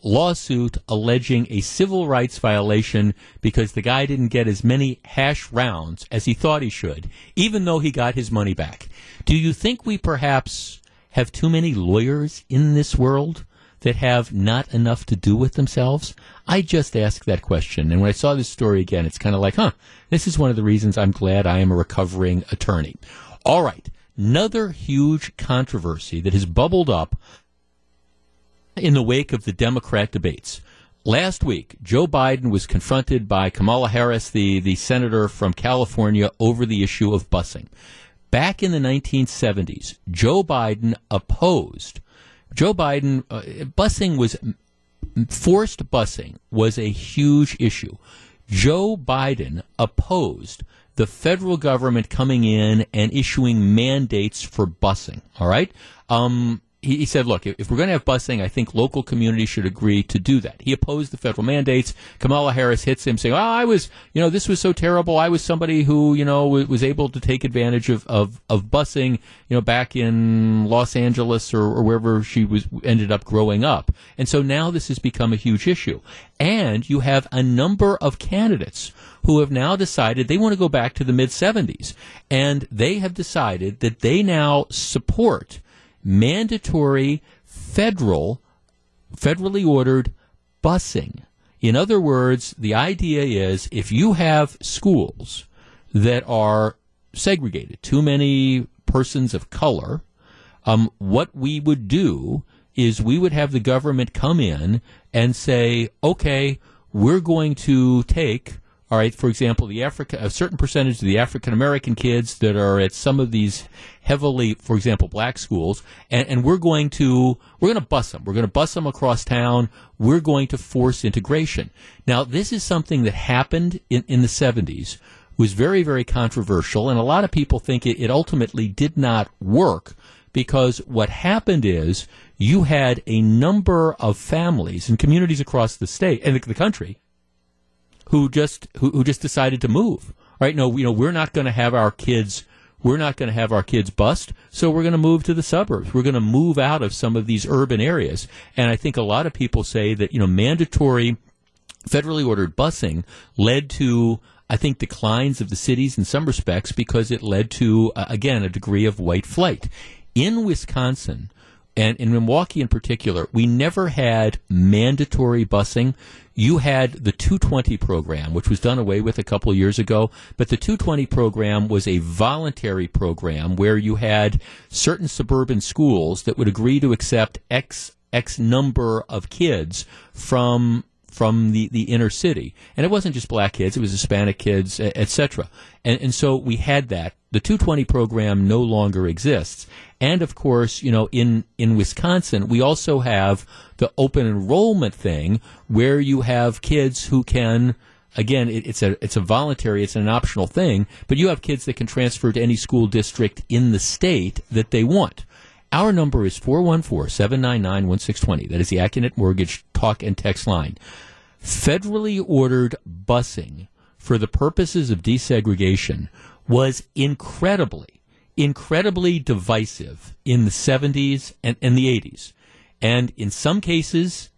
lawsuit alleging a civil rights violation because the guy didn't get as many hash rounds as he thought he should, even though he got his money back. Do you think we perhaps have too many lawyers in this world that have not enough to do with themselves? I just asked that question. And when I saw this story again, it's kind of like, huh, this is one of the reasons I'm glad I am a recovering attorney. All right. Another huge controversy that has bubbled up in the wake of the Democrat debates. Last week, Joe Biden was confronted by Kamala Harris, the, the senator from California, over the issue of busing. Back in the 1970s, Joe Biden opposed. Joe Biden, uh, busing was, forced busing was a huge issue. Joe Biden opposed the federal government coming in and issuing mandates for busing. All right. Um, he, he said, look, if we're going to have busing, I think local communities should agree to do that. He opposed the federal mandates. Kamala Harris hits him saying, oh, I was, you know, this was so terrible. I was somebody who, you know, was able to take advantage of, of, of busing, you know, back in Los Angeles or, or wherever she was, ended up growing up. And so now this has become a huge issue. And you have a number of candidates who have now decided they want to go back to the mid 70s. And they have decided that they now support mandatory federal, federally ordered busing. In other words, the idea is if you have schools that are segregated, too many persons of color, um, what we would do is we would have the government come in and say, okay, we're going to take all right, for example, the Africa, a certain percentage of the African American kids that are at some of these heavily, for example, black schools, and, and we're going to we're going to bus them. We're going to bus them across town. We're going to force integration. Now, this is something that happened in, in the '70s, was very very controversial, and a lot of people think it, it ultimately did not work because what happened is you had a number of families and communities across the state and the, the country who just who, who just decided to move. Right? No, you know, we're not going to have our kids we're not going to have our kids bust, so we're going to move to the suburbs. We're going to move out of some of these urban areas. And I think a lot of people say that, you know, mandatory federally ordered busing led to I think declines of the cities in some respects because it led to uh, again a degree of white flight. In Wisconsin, and in Milwaukee in particular, we never had mandatory busing. You had the 220 program, which was done away with a couple years ago, but the 220 program was a voluntary program where you had certain suburban schools that would agree to accept X X number of kids from from the, the inner city. And it wasn't just black kids, it was Hispanic kids, etc. And, and so we had that. The 220 program no longer exists. And of course, you know, in, in Wisconsin, we also have the open enrollment thing where you have kids who can, again, it, it's a, it's a voluntary, it's an optional thing, but you have kids that can transfer to any school district in the state that they want. Our number is 414-799-1620. That is the Accunet Mortgage talk and text line. Federally ordered busing for the purposes of desegregation was incredibly, incredibly divisive in the 70s and, and the 80s. And in some cases,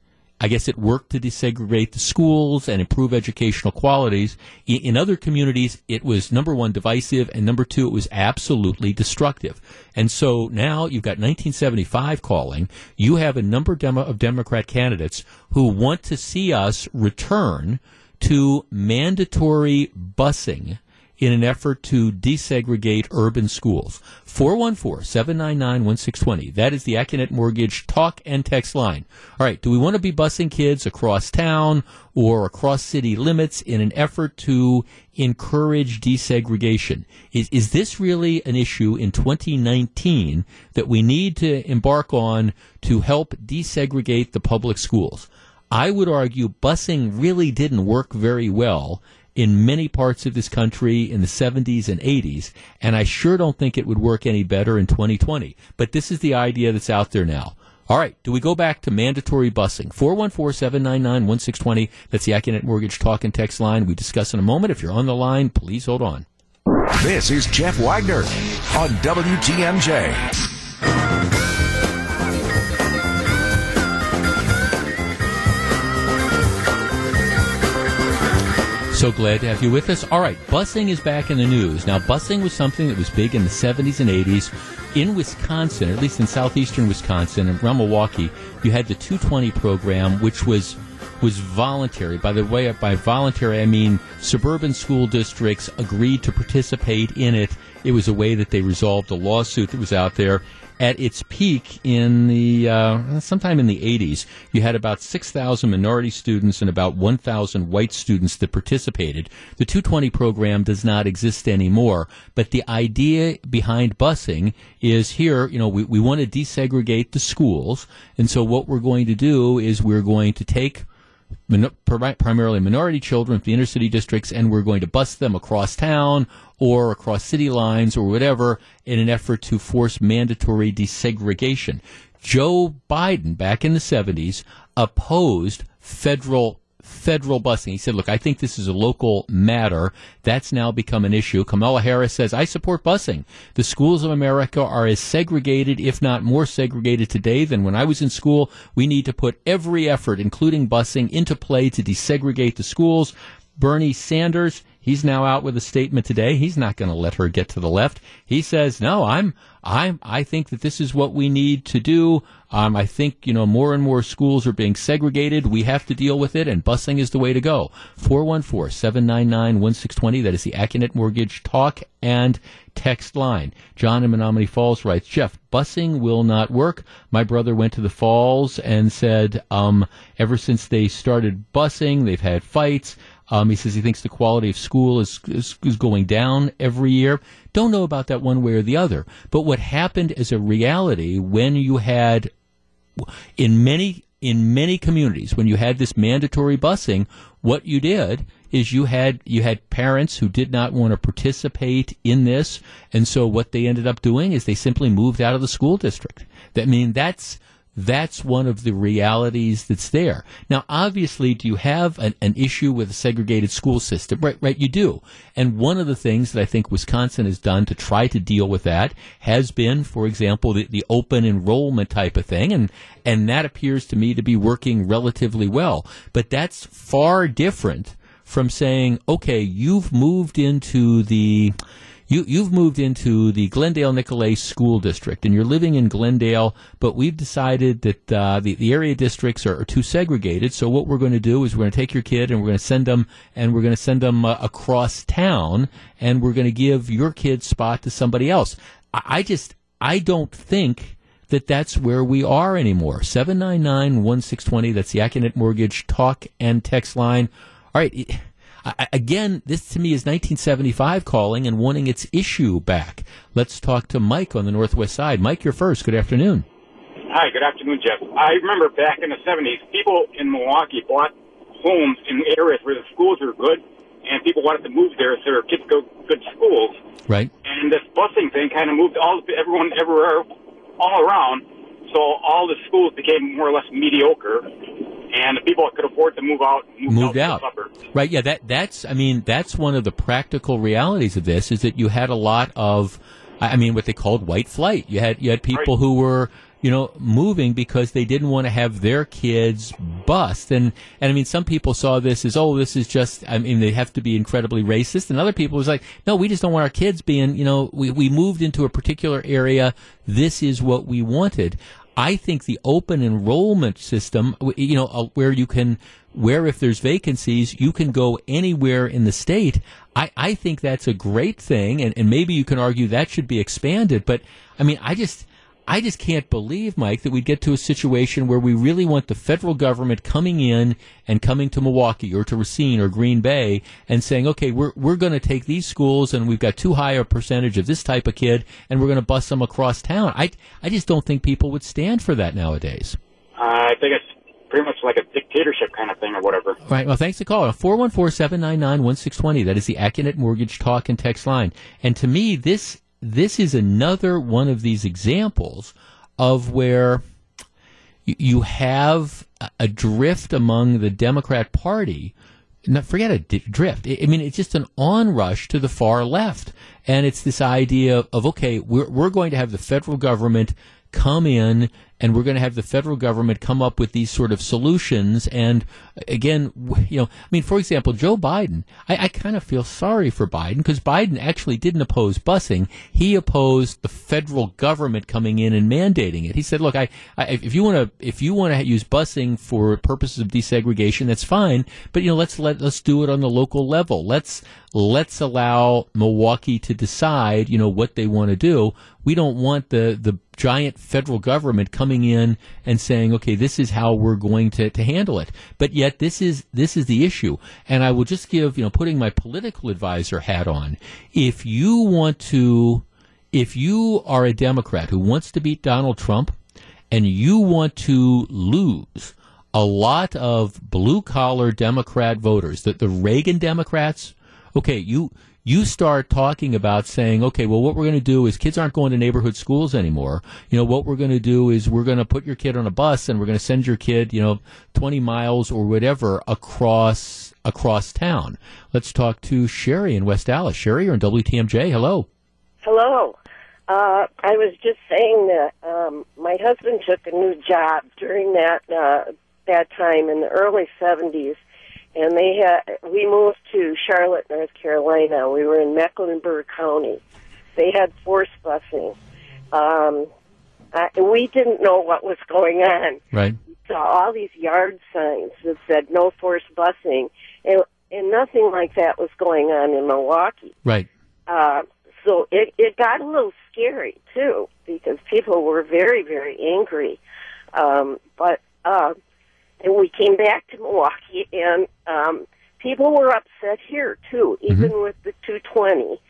I guess it worked to desegregate the schools and improve educational qualities. In, other communities, it was number one, divisive, and number two, it was absolutely destructive. And so now you've got 1975 calling. You have a number of Democrat candidates who want to see us return to mandatory busing in an effort to desegregate urban schools. 414-799-1620. That is the Accunet Mortgage talk and text line. All right, do we want to be busing kids across town or across city limits in an effort to encourage desegregation? Is, is this really an issue in 2019 that we need to embark on to help desegregate the public schools? I would argue busing really didn't work very well in many parts of this country in the 70s and 80s, and I sure don't think it would work any better in 2020. But this is the idea that's out there now. All right, do we go back to mandatory busing? 414-799-1620. That's the Accunet Mortgage Talk and Text line. We discuss in a moment. If you're on the line, please hold on.
This is Jeff Wagner on WTMJ.
So glad to have you with us. All right, busing is back in the news. Now, busing was something that was big in the 70s and 80s. In Wisconsin, at least in southeastern Wisconsin, and around Milwaukee, you had the 220 program, which was was voluntary. By the way, by voluntary, I mean suburban school districts agreed to participate in it. It was a way that they resolved a lawsuit that was out there. At its peak in the uh, sometime in the 80s, you had about 6,000 minority students and about 1,000 white students that participated. The 220 program does not exist anymore, but the idea behind busing is here. You know, we, we want to desegregate the schools, and so what we're going to do is we're going to take min- primarily minority children from the inner city districts, and we're going to bus them across town or across city lines or whatever in an effort to force mandatory desegregation. Joe Biden, back in the 70s, opposed federal federal busing. He said, look, I think this is a local matter. That's now become an issue. Kamala Harris says, I support busing. The schools of America are as segregated, if not more segregated today than when I was in school. We need to put every effort, including busing, into play to desegregate the schools. Bernie Sanders, he's now out with a statement today. He's not going to let her get to the left. He says, "No, I'm, I'm, I think that this is what we need to do. Um, I think you know more and more schools are being segregated. We have to deal with it, and busing is the way to go." 414-799-1620. That is the Accunet Mortgage talk and text line. John in Menomonee Falls writes, Jeff, busing will not work. My brother went to the falls and said, um, ever since they started busing, they've had fights. Um, he says he thinks the quality of school is, is, is going down every year. Don't know about that one way or the other. But what happened as a reality when you had, in many in many communities, when you had this mandatory busing, what you did is you had you had parents who did not want to participate in this, and so what they ended up doing is they simply moved out of the school district. That I mean that's that's one of the realities that's there. Now, obviously, do you have an, an, issue with a segregated school system? Right, right, you do. And one of the things that I think Wisconsin has done to try to deal with that has been, for example, the, the open enrollment type of thing, and and that appears to me to be working relatively well. But that's far different from saying, okay, you've moved into the you, you've moved into the Glendale Nicolet School District, and you're living in Glendale, but we've decided that uh, the, the area districts are, are, too segregated. So what we're going to do is we're going to take your kid and we're going to send them, and we're going to send them uh, across town, and we're going to give your kid's spot to somebody else. I, I just, I don't think that that's where we are anymore. 799-1620, that's the Accunet Mortgage talk and text line. All right. I, again, this to me is 1975 calling and wanting its issue back. Let's talk to Mike on the Northwest side. Mike, you're first. Good afternoon.
Hi, good afternoon, Jeff. I remember back in the 70s, people in Milwaukee bought homes in areas where the schools were good, and people wanted to move there so their kids go good schools.
Right.
And this busing thing kind of moved all everyone everywhere, all around. So all the schools became more or less mediocre and the people that could afford to move out moved,
moved
out.
out. Right? Yeah. That that's. I mean, that's one of the practical realities of this is that you had a lot of, I mean, what they called white flight. You had you had people
right.
who were you know, moving because they didn't want to have their kids bust. And, and I mean, some people saw this as, oh, this is just, I mean, they have to be incredibly racist. And other people was like, no, we just don't want our kids being, you know, we, we moved into a particular area. This is what we wanted. I think the open enrollment system, you know, uh, where you can, where if there's vacancies, you can go anywhere in the state. I, I think that's a great thing. And, and maybe you can argue that should be expanded. But I mean, I just, I just can't believe, Mike, that we'd get to a situation where we really want the federal government coming in and coming to Milwaukee or to Racine or Green Bay and saying, okay, we're, we're going to take these schools and we've got too high a percentage of this type of kid and we're going to bust them across town. I, I just don't think people would stand for that nowadays.
I think it's pretty much like a dictatorship kind of thing or whatever.
Right. Well, thanks for calling. 414-799-1620. That is the Accunet Mortgage Talk and Text line. And to me, this this is another one of these examples of where you have a drift among the Democrat Party. Not forget a drift. I mean, it's just an onrush to the far left, and it's this idea of okay, we're we're going to have the federal government come in and we're going to have the federal government come up with these sort of solutions. And again, you know, I mean, for example, Joe Biden, I, I kind of feel sorry for Biden because Biden actually didn't oppose busing. He opposed the federal government coming in and mandating it. He said, look, I, I if you want to, if you want to use busing for purposes of desegregation, that's fine. But, you know, let's let, let's do it on the local level. Let's, let's allow Milwaukee to decide, you know, what they want to do. We don't want the, the giant federal government coming in and saying, okay, this is how we're going to, to handle it. But yet this is, this is the issue. And I will just give, you know, putting my political advisor hat on. If you want to, if you are a Democrat who wants to beat Donald Trump and you want to lose a lot of blue collar Democrat voters, that the Reagan Democrats, okay, you you start talking about saying, okay, well, what we're going to do is kids aren't going to neighborhood schools anymore. You know, what we're going to do is we're going to put your kid on a bus and we're going to send your kid, you know, 20 miles or whatever across across town. Let's talk to Sherry in West Allis. Sherry, you're in WTMJ. Hello.
Hello. Uh, I was just saying that um, my husband took a new job during that uh, that time in the early '70s, and they had we moved to Charlotte, North Carolina. We were in Mecklenburg County. They had forced busing. Um, uh, we didn't know what was going on.
Right.
We saw all these yard signs that said no forced busing, and, and nothing like that was going on in Milwaukee.
Right.
Uh, so it, it got a little scary too because people were very, very angry. Um, but uh, and we came back to Milwaukee, and um, people were upset here too, even with the 220,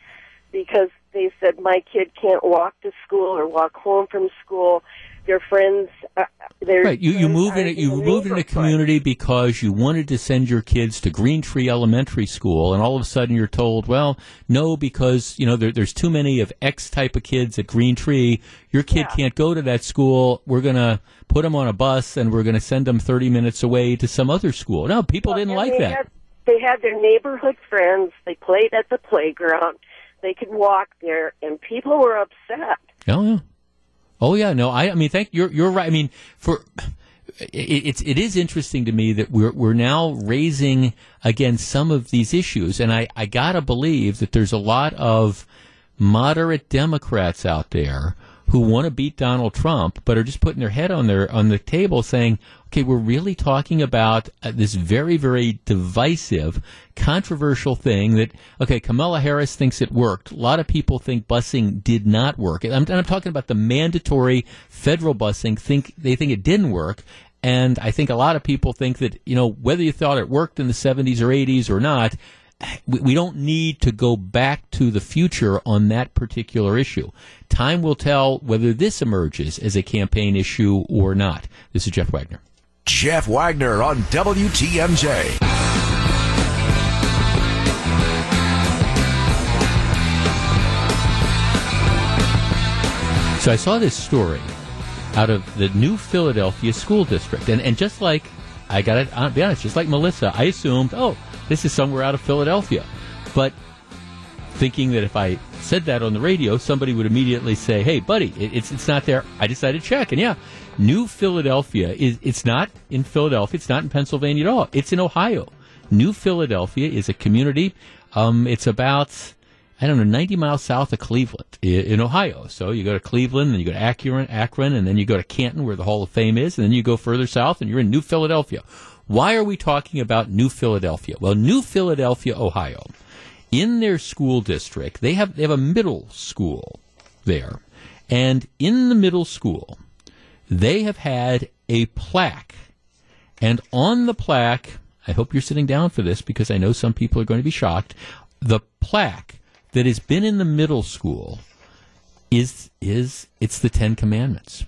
because they said my kid can't walk to school or walk home from school. Their friends, uh,
Right. You, you move in you
the
moved in a community because you wanted to send your kids to Green Tree Elementary School, and all of a sudden you're told, well, no, because you know there, there's too many of X type of kids at Green Tree. Your kid can't go to that school. We're gonna put them on a bus and we're gonna send them 30 minutes away to some other school. No, people didn't like that.
Had, they had their neighborhood friends. They played at the playground. They could walk there, and people were upset.
Oh yeah. Oh yeah. No, I, I mean, thank you're you're right. I mean, for it, it's it is interesting to me that we're we're now raising again some of these issues, and I I gotta believe that there's a lot of moderate Democrats out there who want to beat Donald Trump, but are just putting their head on their on the table, saying, "Okay, we're really talking about uh, this very, very divisive, controversial thing that okay, Kamala Harris thinks it worked. A lot of people think busing did not work. I'm, and I'm talking about the mandatory federal busing. Think they think it didn't work." And I think a lot of people think that, you know, whether you thought it worked in the 70s or 80s or not, we, don't need to go back to the future on that particular issue. Time will tell whether this emerges as a campaign issue or not. This is Jeff Wagner.
Jeff Wagner on WTMJ.
So I saw this story out of the New Philadelphia School District, and and just like I got to be honest, just like Melissa, I assumed, oh, this is somewhere out of Philadelphia, but thinking that if I said that on the radio, somebody would immediately say, "Hey, buddy, it, it's it's not there." I decided to check, and yeah, New Philadelphia is it's not in Philadelphia, it's not in Pennsylvania at all. It's in Ohio. New Philadelphia is a community. Um, it's about I don't know, 90 miles south of Cleveland in Ohio. So you go to Cleveland, then you go to Akron, Akron, and then you go to Canton, where the Hall of Fame is, and then you go further south, and you're in New Philadelphia. Why are we talking about New Philadelphia? Well, New Philadelphia, Ohio, in their school district, they have they have a middle school there, and in the middle school, they have had a plaque, and on the plaque, I hope you're sitting down for this because I know some people are going to be shocked. The plaque that has been in the middle school is is it's the Ten Commandments.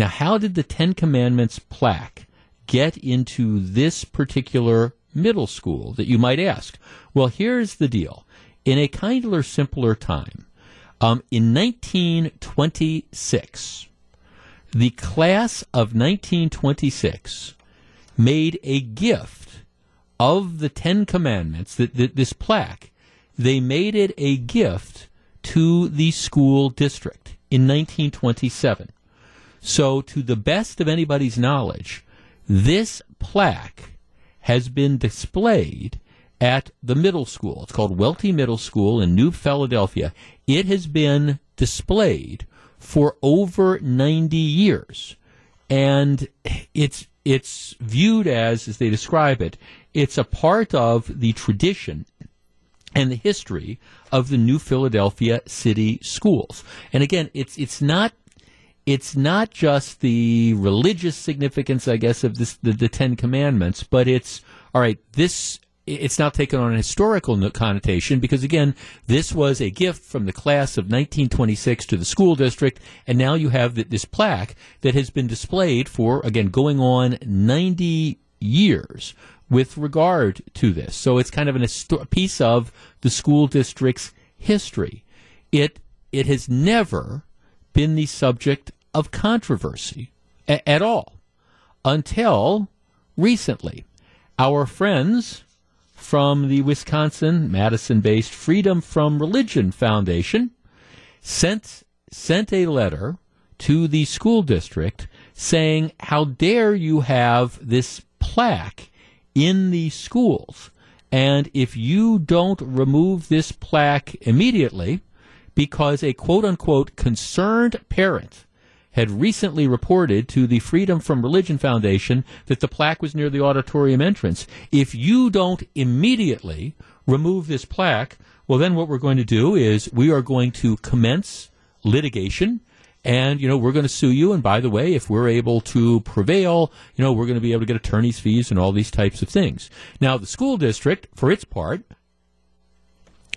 Now, how did the Ten Commandments plaque get into this particular middle school that you might ask? Well, here's the deal. In a kinder, simpler time, um, in 1926, the class of 1926 made a gift of the Ten Commandments, that, this plaque, they made it a gift to the school district in 1927. So, to the best of anybody's knowledge, this plaque has been displayed at the middle school. It's called Welty Middle School in New Philadelphia. It has been displayed for over 90 years. And it's it's viewed as, as they describe it, it's a part of the tradition and the history of the New Philadelphia City Schools. And again, it's it's not it's not just the religious significance, I guess, of this the, the Ten Commandments, but it's all right. This it's now taken on a historical connotation because again, this was a gift from the class of 1926 to the school district, and now you have this plaque that has been displayed for again going on 90 years with regard to this. So it's kind of histo- piece of the school district's history. It it has never been the subject of controversy a- at all until recently. Our friends from the Wisconsin Madison based Freedom from Religion Foundation sent sent a letter to the school district saying how dare you have this plaque in the schools and if you don't remove this plaque immediately because a quote unquote concerned parent had recently reported to the Freedom from Religion Foundation that the plaque was near the auditorium entrance. If you don't immediately remove this plaque, well, then what we're going to do is we are going to commence litigation. And, you know, we're going to sue you. And by the way, if we're able to prevail, you know, we're going to be able to get attorney's fees and all these types of things. Now, the school district, for its part,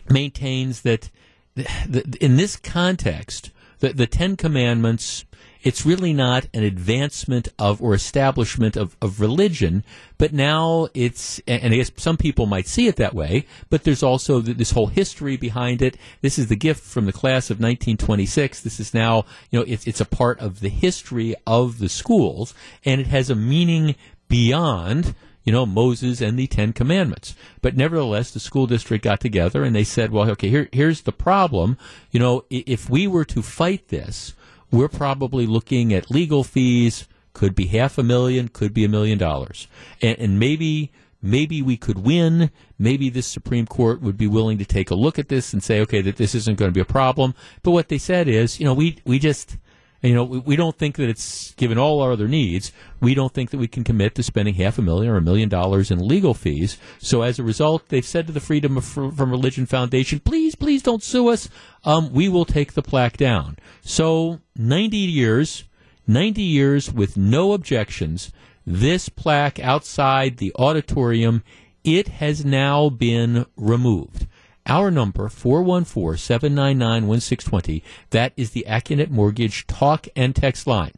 maintains that th- th- in this context, the, the Ten Commandments, it's really not an advancement of or establishment of, of religion, but now it's, and I guess some people might see it that way, but there's also this whole history behind it. This is the gift from the class of 1926. This is now, you know, it's, it's a part of the history of the schools, and it has a meaning beyond you know, Moses and the Ten Commandments. But nevertheless, the school district got together and they said, well, okay, here, here's the problem. You know, if we were to fight this, we're probably looking at legal fees, could be half a million, could be a million dollars. And, and maybe, maybe we could win. Maybe the Supreme Court would be willing to take a look at this and say, okay, that this isn't going to be a problem. But what they said is, you know, we, we just, you know, we, we don't think that it's given all our other needs. We don't think that we can commit to spending half a million or a million dollars in legal fees. So as a result, they've said to the Freedom of, from Religion Foundation, please, please don't sue us. Um, we will take the plaque down. So 90 years, 90 years with no objections. This plaque outside the auditorium, it has now been removed. Our number, 414-799-1620, that is the Accunet Mortgage talk and text line.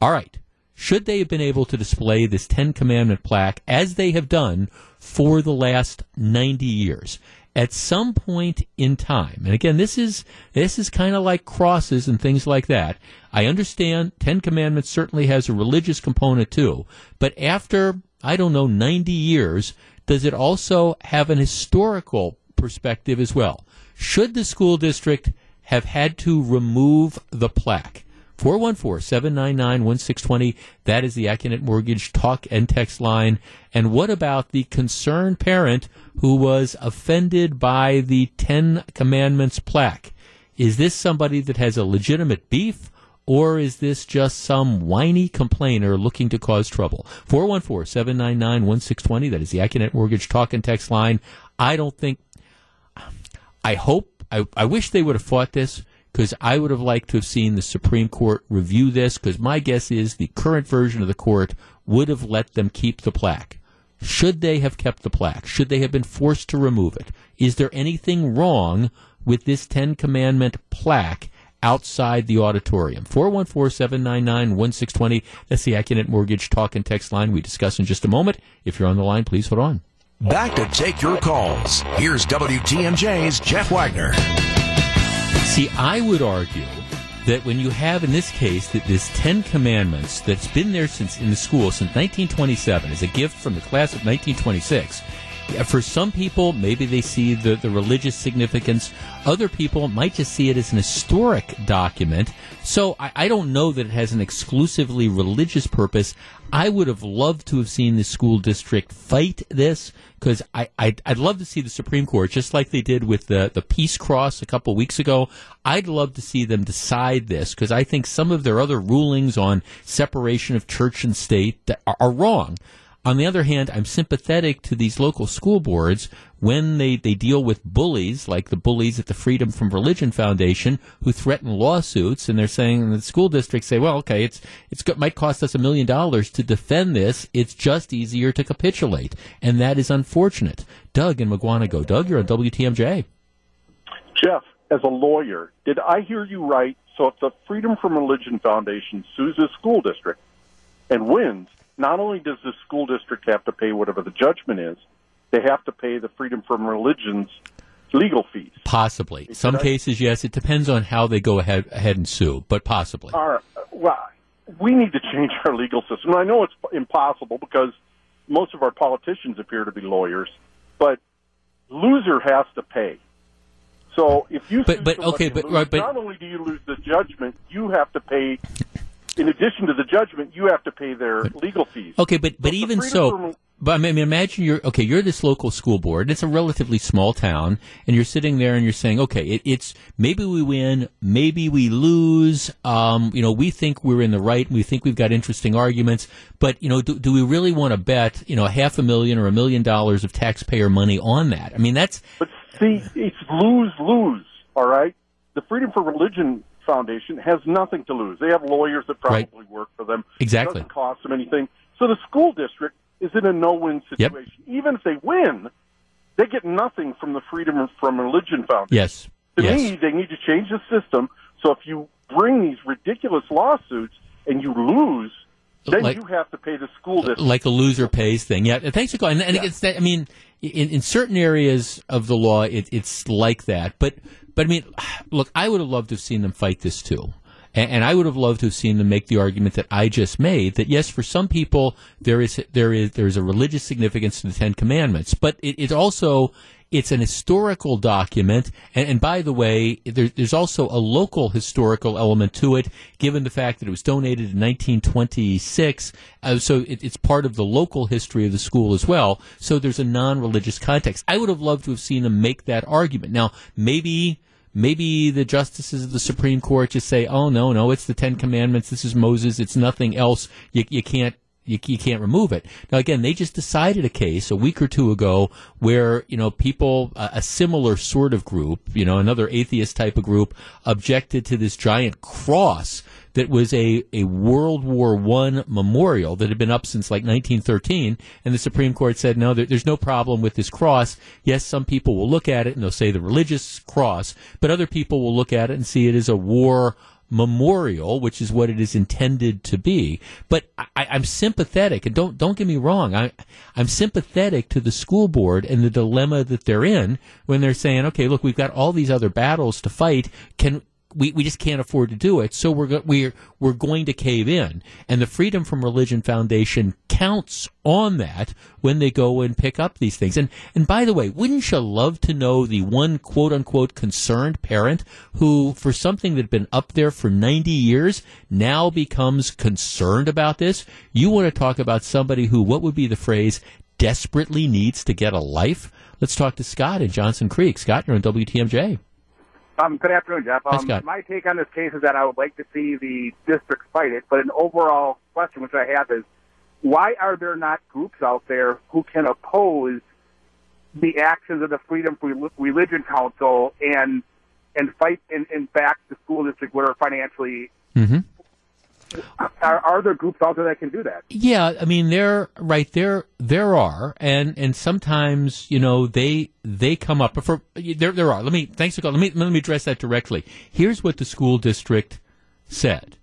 All right. Should they have been able to display this Ten Commandment plaque as they have done for the last 90 years? At some point in time, and again, this is this is kind of like crosses and things like that. I understand Ten Commandments certainly has a religious component too, but after I don't know 90 years, does it also have an historical perspective as well. Should the school district have had to remove the plaque? 414-799-1620. That is the Accunet Mortgage talk and text line. And what about the concerned parent who was offended by the Ten Commandments plaque? Is this somebody that has a legitimate beef? Or is this just some whiny complainer looking to cause trouble? 414-799-1620. That is the Accunet Mortgage talk and text line. I don't think I hope, I, I wish they would have fought this because I would have liked to have seen the Supreme Court review this because my guess is the current version of the court would have let them keep the plaque. Should they have kept the plaque? Should they have been forced to remove it? Is there anything wrong with this Ten Commandment plaque outside the auditorium? 414-799-1620. That's the Accunet Mortgage talk and text line we discuss in just a moment. If you're on the line, please hold on.
Back to take your calls. Here's WTMJ's Jeff Wagner.
See, I would argue that when you have, in this case, that this Ten Commandments that's been there since in the school since 1927 is a gift from the class of 1926, Yeah, For some people, maybe they see the, the religious significance. Other people might just see it as an historic document. So I, I don't know that it has an exclusively religious purpose. I would have loved to have seen the school district fight this because I, I'd, I'd love to see the Supreme Court, just like they did with the, the Peace Cross a couple weeks ago. I'd love to see them decide this because I think some of their other rulings on separation of church and state are, are wrong. On the other hand, I'm sympathetic to these local school boards when they, they deal with bullies, like the bullies at the Freedom from Religion Foundation, who threaten lawsuits, and they're saying, and the school districts say, well, okay, it's, it's it might cost us a million dollars to defend this. It's just easier to capitulate. And that is unfortunate. Doug in Mukwonago. Doug, you're on WTMJ.
Jeff, as a lawyer, did I hear you right? So if the Freedom from Religion Foundation sues a school district and wins, not only does the school district have to pay whatever the judgment is, they have to pay the Freedom from Religion's legal fees.
Possibly. Some
I-
cases, yes. It depends on how they go ahead, ahead and sue, but possibly.
Our, well, we need to (laughs) change our legal system. I know it's impossible because most of our politicians appear to be lawyers, but loser has to pay. So if you
But- but, okay, but-
lose,
right, but-
not only do you lose the judgment, you have to pay. In addition to the judgment, you have to pay their legal fees.
Okay, but but
So
even so, but I mean, imagine you're okay. You're this local school board. and It's a relatively small town, and you're sitting there and you're saying, okay, it, it's maybe we win, maybe we lose. Um, you know, we think we're in the right. and We think we've got interesting arguments, but you know, do, do we really want to bet you know half a million or a million dollars of taxpayer money on that? I mean, that's
But see, it's lose lose. All right, the Freedom for Religion Foundation has nothing to lose. They have lawyers that probably
Right.
work for them.
Exactly.
It doesn't cost them anything. So the school district is in a no-win
Yep.
situation. Even if they win, they get nothing from the Freedom from Religion Foundation.
yes,
To
yes.
me, they need to change the system. So if you bring these ridiculous lawsuits and you lose, then
Like-
you have to pay the school district.
like a loser pays thing. Yeah, thanks for calling. And, and it's that. I mean, in, in certain areas of the law, it, it's like that. But but I mean, look, I would have loved to have seen them fight this too. And, and I would have loved to have seen them make the argument that I just made that yes, for some people there is there is there is a religious significance to the Ten Commandments, but it, it also it's an historical document, and, and by the way, there, there's also a local historical element to it, given the fact that it was donated in 1926. Uh, so it, it's part of the local history of the school as well. So there's a non-religious context. I would have loved to have seen them make that argument. Now, maybe maybe the justices of the Supreme Court just say, "Oh no, no, it's the Ten Commandments. This is Moses. It's nothing else. You, you can't." You, you can't remove it. Now, again, they just decided a case a week or two ago where, you know, people, a, a similar sort of group, you know, another atheist type of group, objected to this giant cross that was a, a World War One memorial that had been up since like 1913, and the Supreme Court said no, there, there's no problem with this cross. Yes, some people will look at it and they'll say the religious cross, but other people will look at it and see it as a war memorial, which is what it is intended to be. But I, I'm sympathetic, and don't don't get me wrong. I I'm sympathetic to the school board and the dilemma that they're in when they're saying, okay, look, we've got all these other battles to fight. Can we, we just can't afford to do it, so we're go- we're we're going to cave in. And the Freedom from Religion Foundation counts on that when they go and pick up these things. And and by the way, wouldn't you love to know the one quote unquote concerned parent who, for something that had been up there for ninety years, now becomes concerned about this? You want to talk about somebody who, what would be the phrase, desperately needs to get a life? Let's talk to Scott in Johnson Creek. Scott, you're on WTMJ.
Um, good afternoon, Jeff.
Hi,
Um,
Scott.
my take on this case is that I would like to see the districts fight it, but an overall question which I have is, why are there not groups out there who can oppose the actions of the Freedom from Religion Council and and fight and, and back the school district where financially?
Mm-hmm.
Are, are there groups out there that can do that?
Yeah, I mean there right there there are and and sometimes you know they they come up for there there are. Let me thanks for calling. Let me let me address that directly. Here's what the school district said.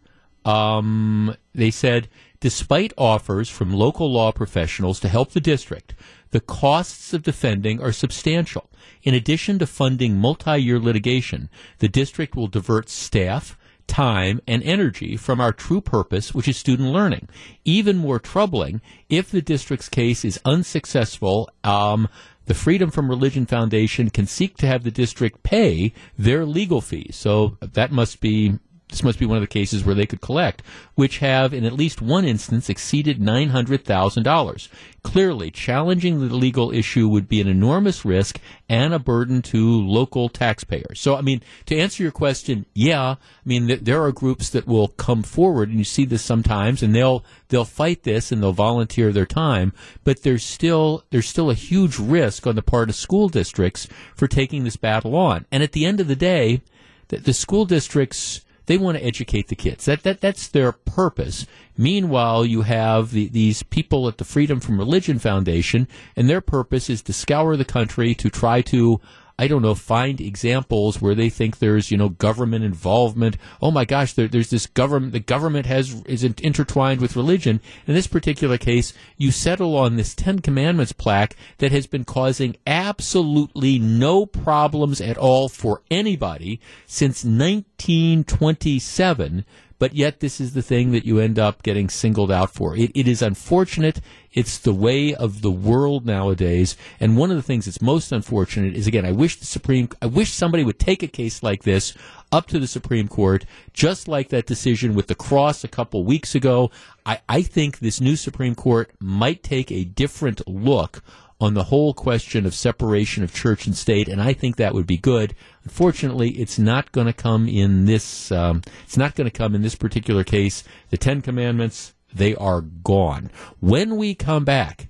Um, they said despite offers from local law professionals to help the district, the costs of defending are substantial. In addition to funding multi-year litigation, the district will divert staff time, and energy from our true purpose, which is student learning. Even more troubling, if the district's case is unsuccessful, um, the Freedom from Religion Foundation can seek to have the district pay their legal fees. So that must be this must be one of the cases where they could collect, which have, in at least one instance, exceeded $900,000. Clearly, challenging the legal issue would be an enormous risk and a burden to local taxpayers. So, I mean, to answer your question, yeah, I mean, th- there are groups that will come forward, and you see this sometimes, and they'll they'll fight this and they'll volunteer their time, but there's still there's still a huge risk on the part of school districts for taking this battle on. And at the end of the day, the, the school districts they want to educate the kids. That, that that's their purpose. Meanwhile, you have the, these people at the Freedom from Religion Foundation, and their purpose is to scour the country to try to I don't know, find examples where they think there's, you know, government involvement. Oh my gosh, there, there's this government, the government has, is intertwined with religion. In this particular case, you settle on this Ten Commandments plaque that has been causing absolutely no problems at all for anybody since 1927 but yet this is the thing that you end up getting singled out for. It, it is unfortunate. It's the way of the world nowadays. And one of the things that's most unfortunate is again, I wish the Supreme, I wish somebody would take a case like this up to the Supreme Court, just like that decision with the cross a couple weeks ago. I, I think this new Supreme Court might take a different look on the whole question of separation of church and state, and I think that would be good. Unfortunately, it's not going to come in this. Um, it's not going to come in this particular case. The Ten Commandments they are gone. When we come back,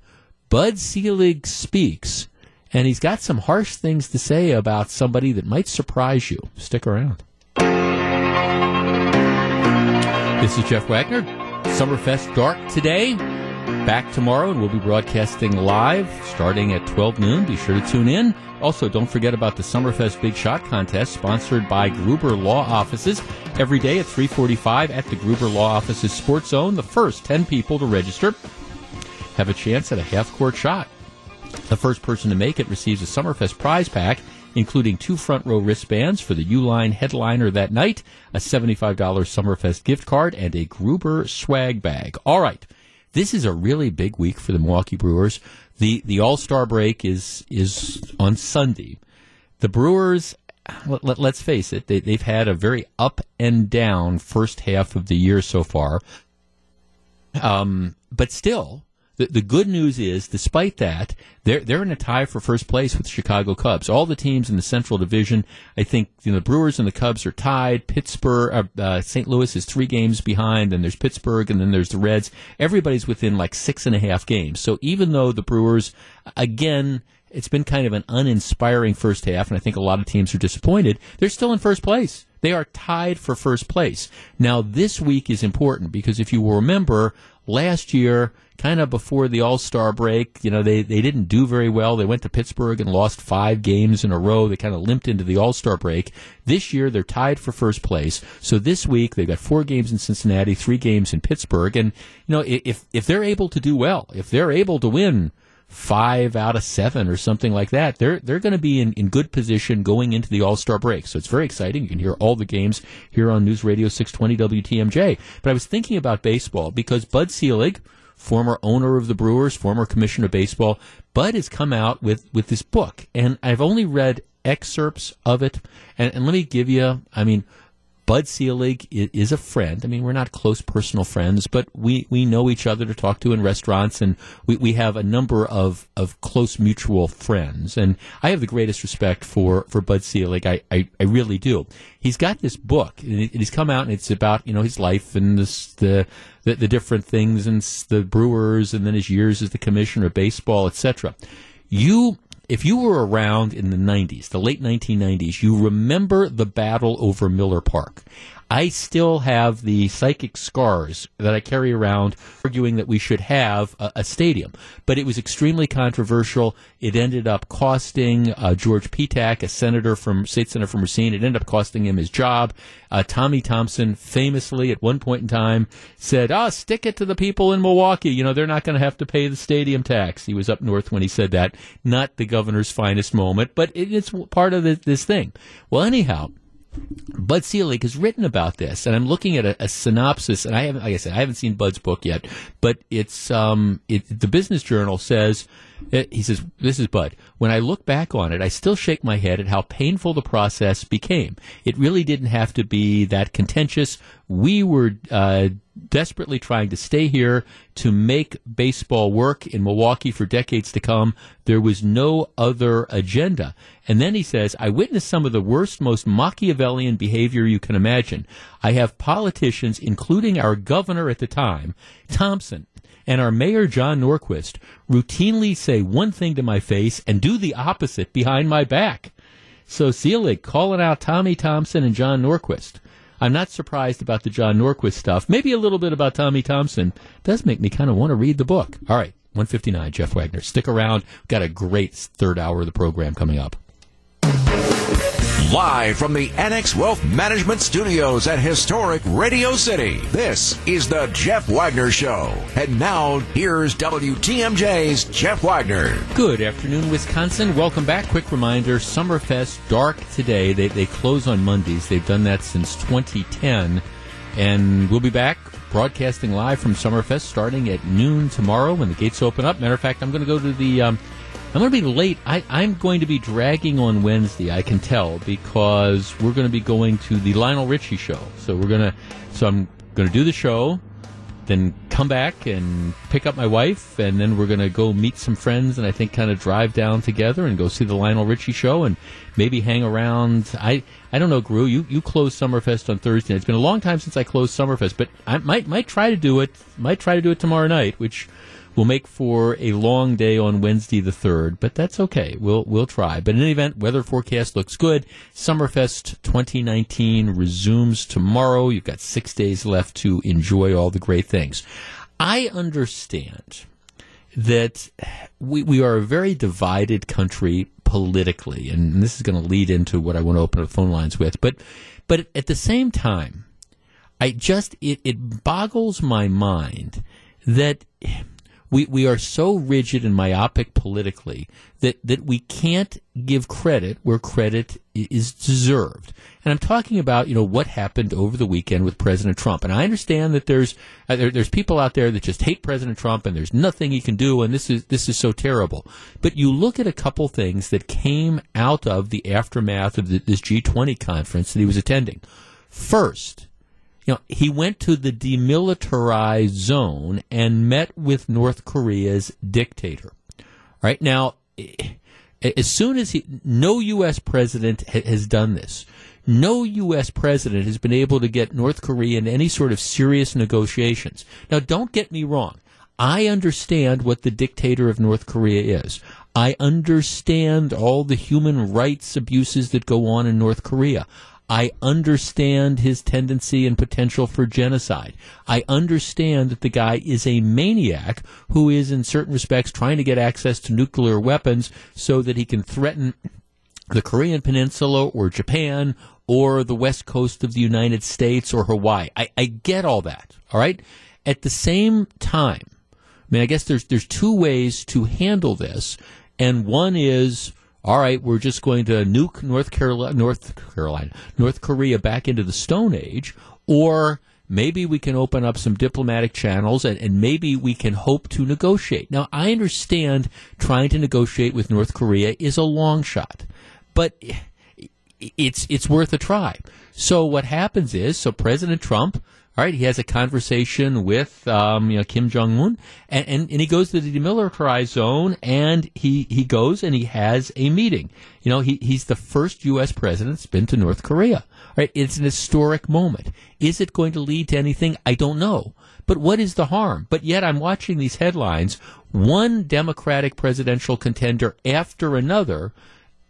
Bud Selig speaks, and he's got some harsh things to say about somebody that might surprise you. Stick around. This is Jeff Wagner. Summerfest dark today back tomorrow, and we'll be broadcasting live starting at 12 noon. Be sure to tune in. Also, don't forget about the Summerfest Big Shot Contest, sponsored by Gruber Law Offices. Every day at 345 at the Gruber Law Offices Sports Zone, the first 10 people to register have a chance at a half-court shot. The first person to make it receives a Summerfest prize pack, including two front row wristbands for the Uline headliner that night, a $75 Summerfest gift card, and a Gruber swag bag. All right this is a really big week for the Milwaukee Brewers. The the All Star break is is on Sunday. The Brewers, let, us let, face it, they, they've had a very up and down first half of the year so far. Um, but still, the, the good news is, despite that, they're they're in a tie for first place with the Chicago Cubs. All the teams in the Central Division, I think, you know, the Brewers and the Cubs are tied. Pittsburgh, uh, uh, St. Louis is three games behind. Then there's Pittsburgh, and then there's the Reds. Everybody's within like six and a half games. So even though the Brewers, again, it's been kind of an uninspiring first half, and I think a lot of teams are disappointed. They're still in first place. They are tied for first place. Now, this week is important because if you will remember, last year kind of before the All Star break, you know, they, they didn't do very well. They went to Pittsburgh and lost five games in a row. They kind of limped into the All Star break. This year, they're tied for first place. So this week, they've got four games in Cincinnati, three games in Pittsburgh. And, you know, if, if they're able to do well, if they're able to win, five out of seven or something like that. They're they're going to be in, in good position going into the All Star break. So it's very exciting. You can hear all the games here on News Radio 620 WTMJ. But I was thinking about baseball because Bud Selig, former owner of the Brewers, former commissioner of baseball. Bud has come out with, with this book, and I've only read excerpts of it. And, and let me give you, I mean, Bud Selig is a friend. I mean, we're not close personal friends, but we, we know each other to talk to in restaurants, and we, we have a number of, of close mutual friends. And I have the greatest respect for, for Bud Selig. I, I, I really do. He's got this book, and he's come out, and it's about you know his life and this, the, the the different things and the Brewers, and then his years as the commissioner of baseball, etc. You if you were around in the 90s, the late 1990s, you remember the battle over Miller Park. I still have the psychic scars that I carry around arguing that we should have a, a stadium. But it was extremely controversial. It ended up costing uh, George Petak, a senator from state senator from Racine, it ended up costing him his job. Uh, Tommy Thompson famously at one point in time said, "Ah, oh, stick it to the people in Milwaukee. You know, they're not going to have to pay the stadium tax." He was up north when he said that. Not the governor's finest moment, but it, it's part of the, this thing. Well, anyhow, Bud Selig has written about this, and I'm looking at a, a, synopsis. And I haven't, like I said, I haven't seen Bud's book yet, but it's um, it, the Business Journal says Uh, He says, This is Bud. When I look back on it, I still shake my head at how painful the process became. It really didn't have to be that contentious. We were uh, desperately trying to stay here to make baseball work in Milwaukee for decades to come. There was no other agenda. And then he says, I witnessed some of the worst, most Machiavellian behavior you can imagine. I have politicians, including our governor at the time, Thompson, and our mayor, John Norquist, routinely say one thing to my face and do the opposite behind my back. So Selig calling out Tommy Thompson and John Norquist. I'm not surprised about the John Norquist stuff. Maybe a little bit about Tommy Thompson does make me kind of want to read the book. All right, 159, Jeff Wagner. Stick around. We've got a great third hour of the program coming up.
Live from the Annex Wealth Management Studios at historic Radio City, this is the Jeff Wagner Show. And now, here's WTMJ's Jeff Wagner.
Good afternoon, Wisconsin. Welcome back. Quick reminder Summerfest dark today. They, they close on Mondays. They've done that since 2010. And we'll be back broadcasting live from Summerfest starting at noon tomorrow when the gates open up. Matter of fact, I'm going to go to the. Um, I'm going to be late. I, I'm going to be dragging on Wednesday. I can tell because we're going to be going to the Lionel Richie show. So we're going to. So I'm going to do the show, then come back and pick up my wife, and then we're going to go meet some friends, and I think kind of drive down together and go see the Lionel Richie show, and maybe hang around. I I don't know, Gru. You you closed Summerfest on Thursday. It's been a long time since I closed Summerfest, but I might might try to do it. Might try to do it tomorrow night, which will make for a long day on Wednesday the third. But that's okay. We'll we'll try. But in any event, weather forecast looks good. Summerfest 2019 resumes tomorrow. You've got six days left to enjoy all the great things. I understand that we, we are a very divided country politically, and this is going to lead into what I want to open the phone lines with. But but at the same time, I just it, it boggles my mind that we we are so rigid and myopic politically that that we can't give credit where credit is deserved. And I'm talking about you know what happened over the weekend with President Trump. And I understand that there's uh, there, there's people out there that just hate President Trump and there's nothing he can do and this is this is so terrible. But you look at a couple things that came out of the aftermath of the, this G20 conference that he was attending. First, you know, he went to the demilitarized zone and met with North Korea's dictator. Right now, eh, as soon as he, no U.S. president has done this. No U.S. president has been able to get North Korea in any sort of serious negotiations. Now, don't get me wrong. I understand what the dictator of North Korea is. I understand all the human rights abuses that go on in North Korea. I understand his tendency and potential for genocide. I understand that the guy is a maniac who is, in certain respects, trying to get access to nuclear weapons so that he can threaten the Korean Peninsula or Japan or the west coast of the United States or Hawaii. I, I get all that. All right. At the same time, I mean, I guess there's there's two ways to handle this, and one is all right. We're just going to nuke North Carolina, North Carolina, North Korea back into the Stone Age, or maybe we can open up some diplomatic channels and, and maybe we can hope to negotiate. Now, I understand trying to negotiate with North Korea is a long shot, but it's it's worth a try. So what happens is, so President Trump, all right, he has a conversation with um, you know Kim Jong Un, and, and and he goes to the demilitarized zone, and he he goes and he has a meeting. You know, he he's the first U.S. president that's been to North Korea. All right, it's an historic moment. Is it going to lead to anything? I don't know. But what is the harm? But yet I'm watching these headlines. One Democratic presidential contender after another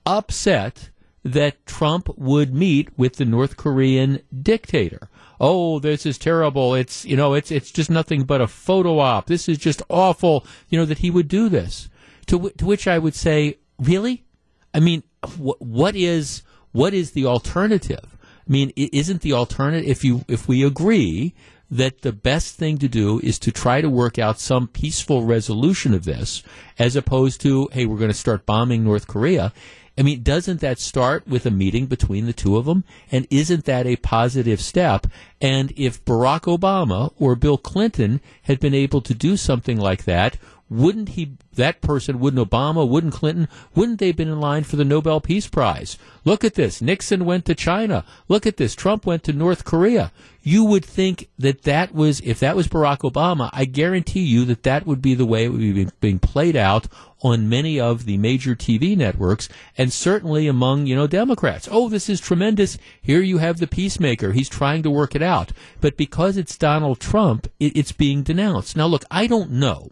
upset that Trump would meet with the North Korean dictator. Oh, this is terrible. It's, you know, it's, it's just nothing but a photo op. This is just awful, you know, that he would do this. To, wh- to which I would say, really? I mean, wh- what is, what is the alternative? I mean, isn't the alternative, if you, if we agree that the best thing to do is to try to work out some peaceful resolution of this, as opposed to, hey, we're going to start bombing North Korea. I mean, doesn't that start with a meeting between the two of them? And isn't that a positive step? And if Barack Obama or Bill Clinton had been able to do something like that, wouldn't he, that person, wouldn't Obama, wouldn't Clinton, wouldn't they have been in line for the Nobel Peace Prize? Look at this. Nixon went to China. Look at this. Trump went to North Korea. You would think that that was, if that was Barack Obama, I guarantee you that that would be the way it would be being played out on many of the major TV networks and certainly among, you know, Democrats. Oh, this is tremendous. Here you have the peacemaker. He's trying to work it out. But because it's Donald Trump, it, it's being denounced. Now, look, I don't know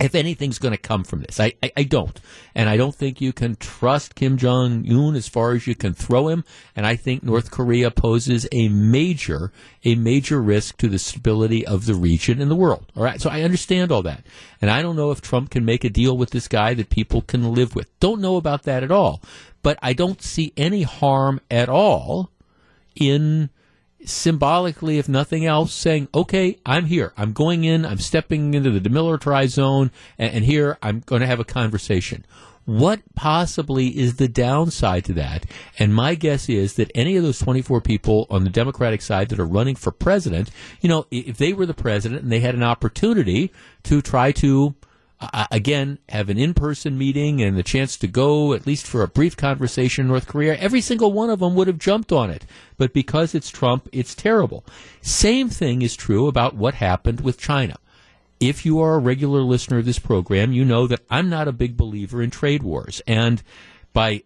if anything's going to come from this. I, I, I, don't. And I don't think you can trust Kim Jong un as far as you can throw him. And I think North Korea poses a major, a major risk to the stability of the region and the world. All right. So I understand all that. And I don't know if Trump can make a deal with this guy that people can live with. Don't know about that at all. But I don't see any harm at all in symbolically, if nothing else, saying, okay, I'm here. I'm going in. I'm stepping into the demilitarized zone. And, and here I'm going to have a conversation. What possibly is the downside to that? And my guess is that any of those 24 people on the Democratic side that are running for president, you know, if they were the president and they had an opportunity to try to uh, again, have an in-person meeting and the chance to go at least for a brief conversation in North Korea, every single one of them would have jumped on it. But because it's Trump, it's terrible. Same thing is true about what happened with China. If you are a regular listener of this program, you know that I'm not a big believer in trade wars. And by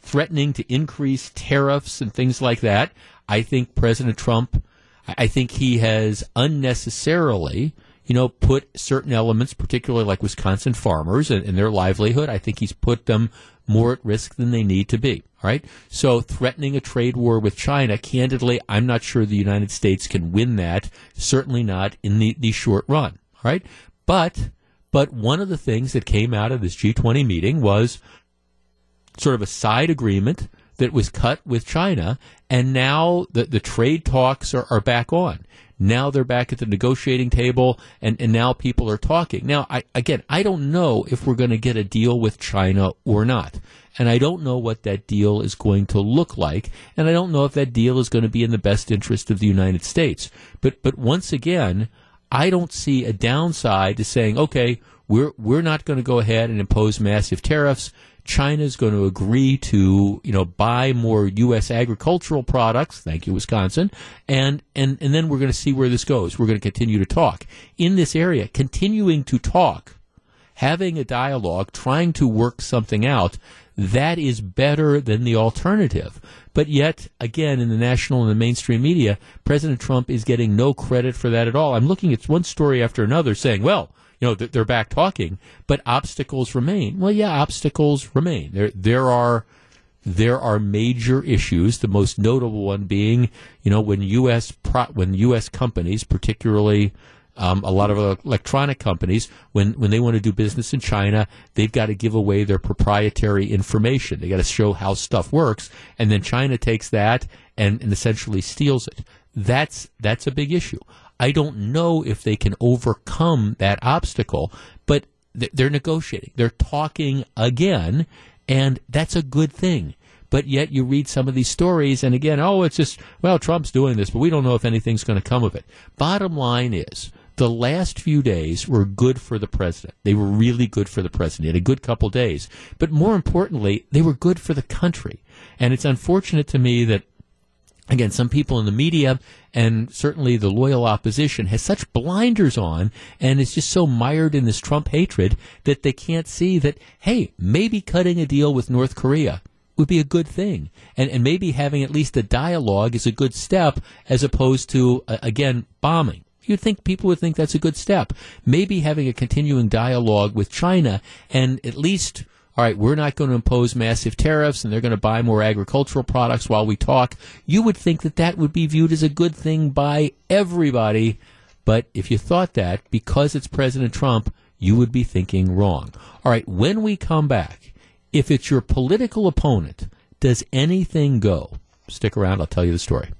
threatening to increase tariffs and things like that, I think President Trump, I think he has unnecessarily you know, put certain elements, particularly like Wisconsin farmers and, and, their livelihood, I think he's put them more at risk than they need to be. All right. So threatening a trade war with China, candidly, I'm not sure the United States can win that. Certainly not in the, the short run. All right. But, but one of the things that came out of this G20 meeting was sort of a side agreement that was cut with China, and now the, the trade talks are, are back on. Now they're back at the negotiating table, and, and now people are talking. Now, I, again, I don't know if we're going to get a deal with China or not. And I don't know what that deal is going to look like, and I don't know if that deal is going to be in the best interest of the United States. But but once again, I don't see a downside to saying, okay, we're we're not going to go ahead and impose massive tariffs. China is going to agree to, you know, buy more U.S. agricultural products. Thank you, Wisconsin. And, and, and then we're going to see where this goes. We're going to continue to talk in this area, continuing to talk, having a dialogue, trying to work something out. That is better than the alternative. But yet, again, in the national and the mainstream media, President Trump is getting no credit for that at all. I'm looking at one story after another saying, well, you know, they're back talking, but obstacles remain. Well, yeah, obstacles remain. There, there are, there are major issues. The most notable one being, you know, when U.S. Pro, when U.S. companies, particularly um, a lot of electronic companies, when, when they want to do business in China, they've got to give away their proprietary information. They got to show how stuff works, and then China takes that and, and essentially steals it. That's that's a big issue. I don't know if they can overcome that obstacle, but they're negotiating. They're talking again, and that's a good thing. But yet you read some of these stories, and again, oh, it's just, well, Trump's doing this, but we don't know if anything's going to come of it. Bottom line is, the last few days were good for the president. They were really good for the president. He a good couple days. But more importantly, they were good for the country. And it's unfortunate to me that again, some people in the media and certainly the loyal opposition has such blinders on and is just so mired in this Trump hatred that they can't see that, hey, maybe cutting a deal with North Korea would be a good thing. And, and maybe having at least a dialogue is a good step as opposed to, uh, again, bombing. You'd think people would think that's a good step. Maybe having a continuing dialogue with China and at least all right, we're not going to impose massive tariffs and they're going to buy more agricultural products while we talk, you would think that that would be viewed as a good thing by everybody. But if you thought that, because it's President Trump, you would be thinking wrong. All right, when we come back, if it's your political opponent, does anything go? Stick around, I'll tell you the story.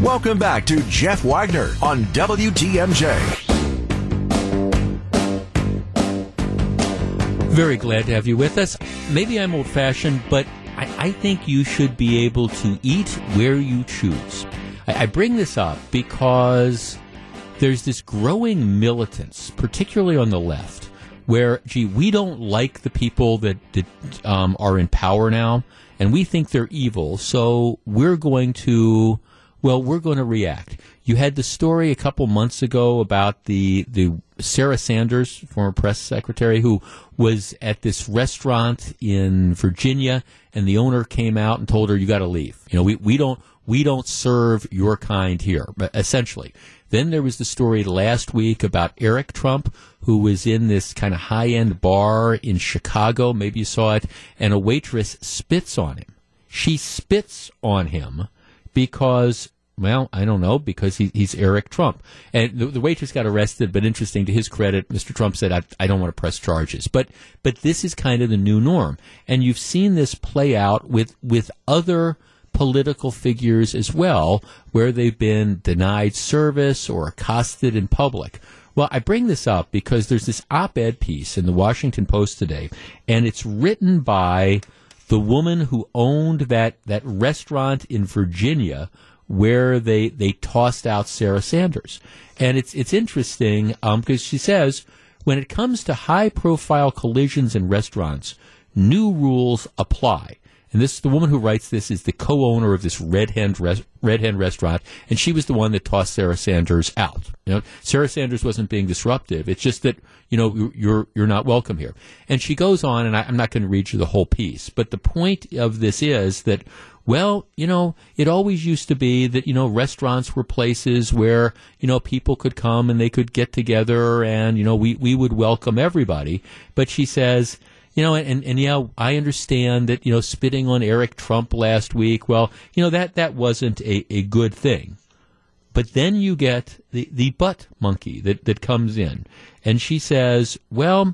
Welcome back to Jeff Wagner on WTMJ.
Very glad to have you with us. Maybe I'm old fashioned, but I, I, think you should be able to eat where you choose. I, I bring this up because there's this growing militance, particularly on the left, where, gee, we don't like the people that, that um, are in power now, and we think they're evil, so we're going to, well, we're going to react. You had the story a couple months ago about the the Sarah Sanders, former press secretary, who was at this restaurant in Virginia, and the owner came out and told her, "You got to leave. You know, we, we don't we don't serve your kind here." Essentially, then there was the story last week about Eric Trump, who was in this kind of high end bar in Chicago. Maybe you saw it, and a waitress spits on him. She spits on him because well, I don't know because he, he's Eric Trump, and the, the, waitress got arrested. But interesting to his credit, Mr. Trump said, I, "I don't want to press charges." But but this is kind of the new norm, and you've seen this play out with with other political figures as well, where they've been denied service or accosted in public. Well, I bring this up because there's this op-ed piece in the Washington Post today, and it's written by the woman who owned that that restaurant in Virginia where they they tossed out Sarah Sanders, and it's it's interesting because um, she says when it comes to high profile collisions in restaurants, new rules apply. And this the woman who writes this is the co-owner of this Red Hen Red Hen restaurant, and she was the one that tossed Sarah Sanders out. You know, Sarah Sanders wasn't being disruptive. It's just that you know you're you're not welcome here. And she goes on, and I, I'm not going to read you the whole piece, but the point of this is that well, you know, it always used to be that, you know, restaurants were places where, you know, people could come and they could get together and, you know, we, we would welcome everybody. But she says, you know, and, and yeah, I understand that, you know, spitting on Eric Trump last week, well, you know, that, that wasn't a, a good thing. But then you get the, the butt monkey that, that comes in. And she says, well,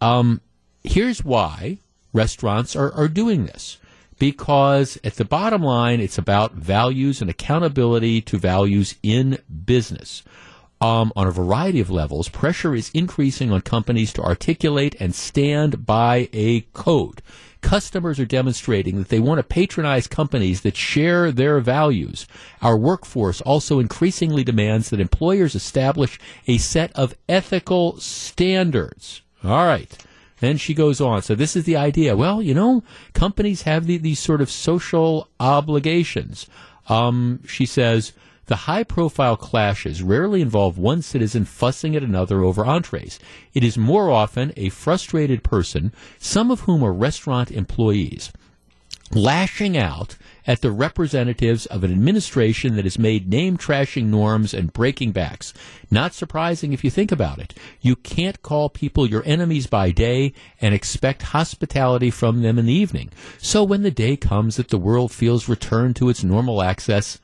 um, here's why restaurants are, are doing this because at the bottom line, it's about values and accountability to values in business. Um, on a variety of levels, pressure is increasing on companies to articulate and stand by a code. Customers are demonstrating that they want to patronize companies that share their values. Our workforce also increasingly demands that employers establish a set of ethical standards. All right. Then she goes on. So this is the idea. Well, you know, companies have the, these sort of social obligations. Um, she says the high profile clashes rarely involve one citizen fussing at another over entrees. It is more often a frustrated person, some of whom are restaurant employees, lashing out at the representatives of an administration that has made name trashing norms and breaking backs. Not surprising if you think about it. You can't call people your enemies by day and expect hospitality from them in the evening. So when the day comes that the world feels returned to its normal access,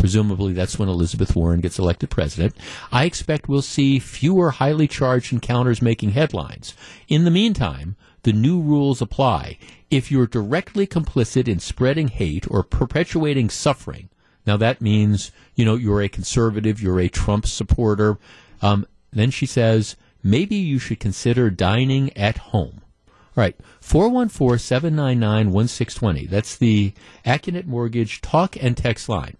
presumably that's when Elizabeth Warren gets elected president, I expect we'll see fewer highly charged encounters making headlines. In the meantime, the new rules apply. If you're directly complicit in spreading hate or perpetuating suffering, now that means, you know, you're a conservative, you're a Trump supporter, um, then she says, maybe you should consider dining at home. All right, 414 799 1620. That's the Accunet Mortgage talk and text line.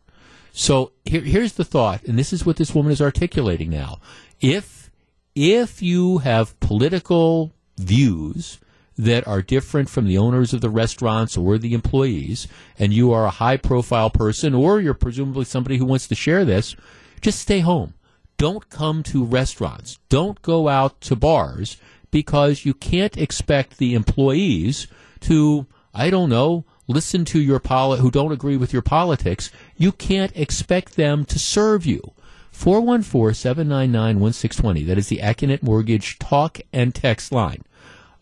So here, here's the thought, and this is what this woman is articulating now. If if you have political views that are different from the owners of the restaurants or the employees, and you are a high profile person, or you're presumably somebody who wants to share this, just stay home. Don't come to restaurants. Don't go out to bars because you can't expect the employees to, I don't know, listen to your poli- who don't agree with your politics. You can't expect them to serve you. 414 799 1620. That is the Accunet Mortgage talk and text line.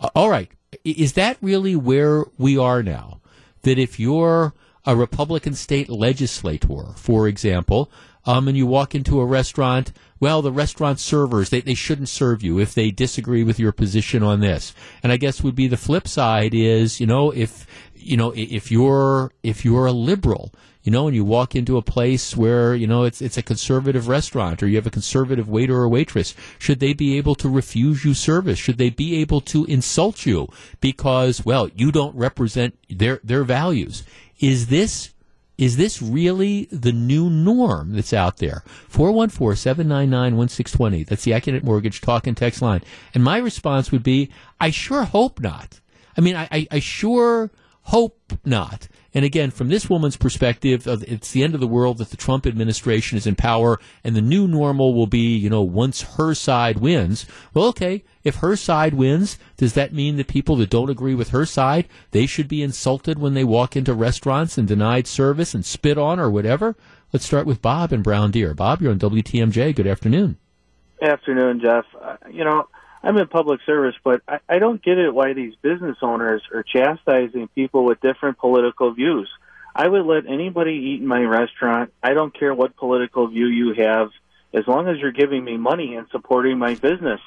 Uh, all right is that really where we are now? That if you're a Republican state legislator, for example, um, and you walk into a restaurant, well, the restaurant servers, they, they shouldn't serve you if they disagree with your position on this. And I guess would be the flip side is, you know, if, you know, if you're, if you're a liberal, you know, and you walk into a place where, you know, it's, it's a conservative restaurant or you have a conservative waiter or waitress, should they be able to refuse you service? Should they be able to insult you because, well, you don't represent their, their values? Is this is this really the new norm that's out there? 414-799-1620. That's the Accunet Mortgage talk and text line. And my response would be, I sure hope not. I mean, I, I, I sure hope not. And again, from this woman's perspective, it's the end of the world that the Trump administration is in power, and the new normal will be, you know, once her side wins. Well, okay, if her side wins, does that mean that people that don't agree with her side, they should be insulted when they walk into restaurants and denied service and spit on or whatever? Let's start with Bob and Brown Deer. Bob, you're on WTMJ. Good afternoon.
Afternoon, Jeff. Uh, you know, I'm in public service, but I, I don't get it why these business owners are chastising people with different political views. I would let anybody eat in my restaurant. I don't care what political view you have, as long as you're giving me money and supporting my business.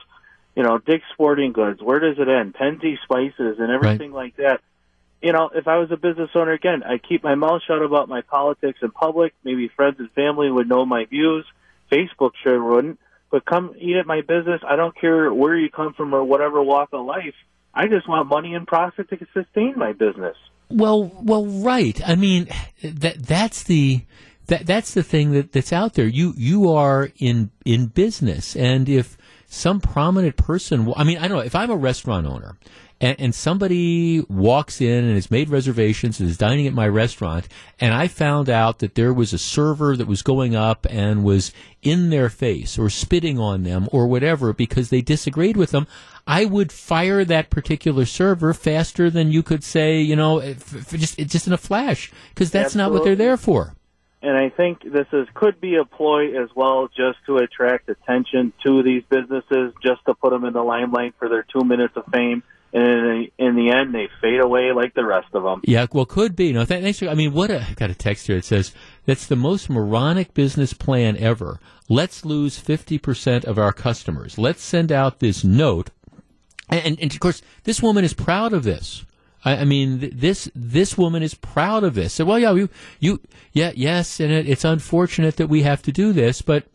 You know, Dick's Sporting Goods, where does it end? Penzeys Spices and everything like that. You know, if I was a business owner, again, I keep my mouth shut about my politics in public. Maybe friends and family would know my views. Facebook sure wouldn't but come eat at my business. I don't care where you come from or whatever walk of life. I just want money and profit to sustain my business.
Well, well, right. I mean, that that's the that that's the thing that, that's out there. You you are in in business, and if some prominent person, I mean, I don't know. If I'm a restaurant owner and, and somebody walks in and has made reservations and is dining at my restaurant, and I found out that there was a server that was going up and was in their face or spitting on them or whatever because they disagreed with them, I would fire that particular server faster than you could say, you know, just just in a flash because that's not what they're there for.
And I think this is could be a ploy as well, just to attract attention to these businesses, just to put them in the limelight for their two minutes of fame and in the, end, they fade away like the rest of them.
Yeah, well, could be. No, th- thanks. I mean, what a I've got a text here. It says that's the most moronic business plan ever. Let's lose fifty percent of our customers. Let's send out this note, and, and of course, this woman is proud of this. I, I mean, th- this this woman is proud of this. So, well, yeah, you, you, yeah, yes, and it, it's unfortunate that we have to do this, but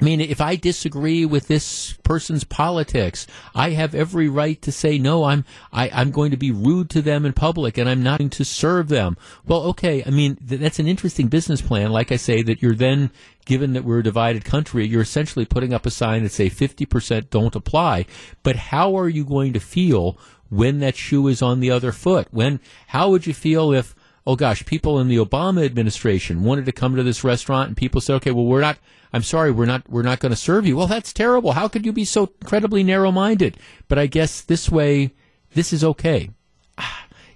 I mean, if I disagree with this person's politics, I have every right to say no. I'm I, I'm going to be rude to them in public, and I'm not going to serve them. Well, okay. I mean, th- that's an interesting business plan. Like I say, that you're then given that we're a divided country, you're essentially putting up a sign that say 50% don't apply. But how are you going to feel when that shoe is on the other foot? When how would you feel if oh gosh, people in the Obama administration wanted to come to this restaurant and people said, okay, well, we're not, I'm sorry, we're not, we're not going to serve you. Well, that's terrible. How could you be so incredibly narrow minded? But I guess this way, this is okay. (sighs)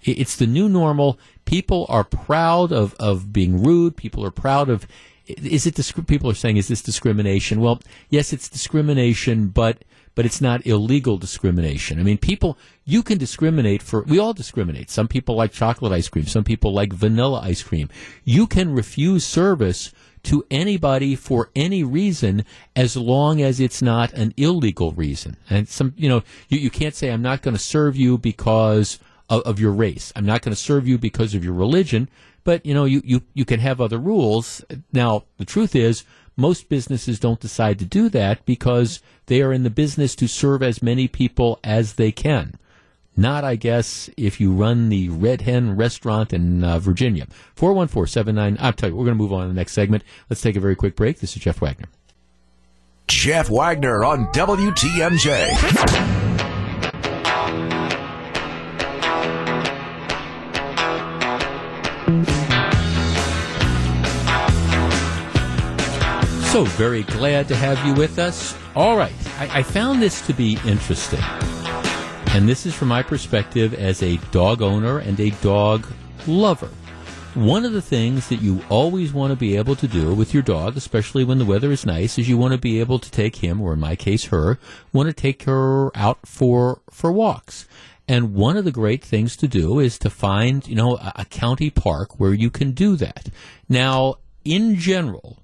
It's the new normal. People are proud of, of being rude. People are proud of, is it, people are saying, is this discrimination? Well, yes, it's discrimination, but but it's not illegal discrimination. I mean, people, you can discriminate for, we all discriminate. Some people like chocolate ice cream. Some people like vanilla ice cream. You can refuse service to anybody for any reason as long as it's not an illegal reason. And some, you know, you, you can't say, I'm not going to serve you because of, of your race. I'm not going to serve you because of your religion. But, you know, you, you, you can have other rules. Now, the truth is, most businesses don't decide to do that because they are in the business to serve as many people as they can. Not, I guess, if you run the Red Hen restaurant in uh, Virginia. 414-79, I'll tell you, we're going to move on to the next segment. Let's take a very quick break. This is Jeff Wagner.
Jeff Wagner on WTMJ.
So very glad to have you with us. All right, I, I found this to be interesting. And this is from my perspective as a dog owner and a dog lover. One of the things that you always want to be able to do with your dog, especially when the weather is nice, is you want to be able to take him, or in my case her, want to take her out for, for walks. And one of the great things to do is to find, you know, a, a county park where you can do that. Now, in general,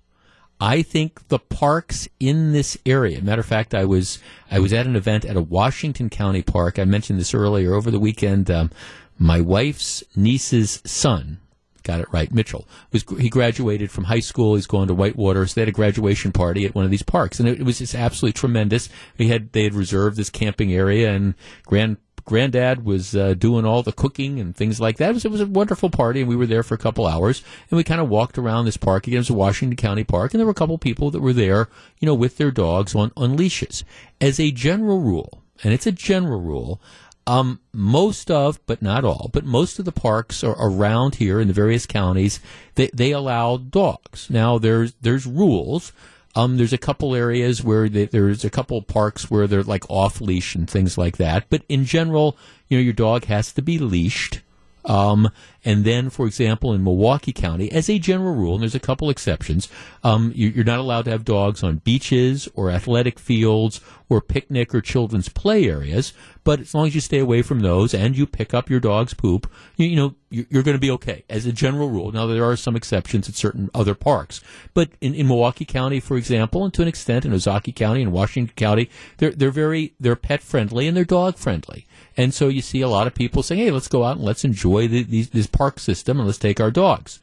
I think the parks in this area. Matter of fact, I was I was at an event at a Washington County park. I mentioned this earlier over the weekend. Um, my wife's niece's son, got it right, Mitchell was he graduated from high school. He's going to Whitewater, so they had a graduation party at one of these parks, and it, it was just absolutely tremendous. We had they had reserved this camping area, and grand granddad was uh, doing all the cooking and things like that. It was, it was a wonderful party, and we were there for a couple hours, and we kind of walked around this park. Again, it was a Washington County park, and there were a couple people that were there, you know, with their dogs on, on leashes. As a general rule, and it's a general rule, um, most of, but not all, but most of the parks are around here in the various counties. They, they allow dogs. Now there's there's rules. Um, there's a couple areas where they, there's a couple parks where they're like off leash and things like that. But in general, you know, your dog has to be leashed. Um, and then, for example, in Milwaukee County, as a general rule, and there's a couple exceptions, um, you, you're not allowed to have dogs on beaches or athletic fields or picnic or children's play areas. But as long as you stay away from those and you pick up your dog's poop, you, you know, you- you're going to be okay as a general rule. Now, there are some exceptions at certain other parks. But in, in Milwaukee County, for example, and to an extent in Ozaukee County and Washington County, they're, they're very, they're pet friendly and they're dog friendly. And so you see a lot of people saying, hey, let's go out and let's enjoy the, this park system and let's take our dogs.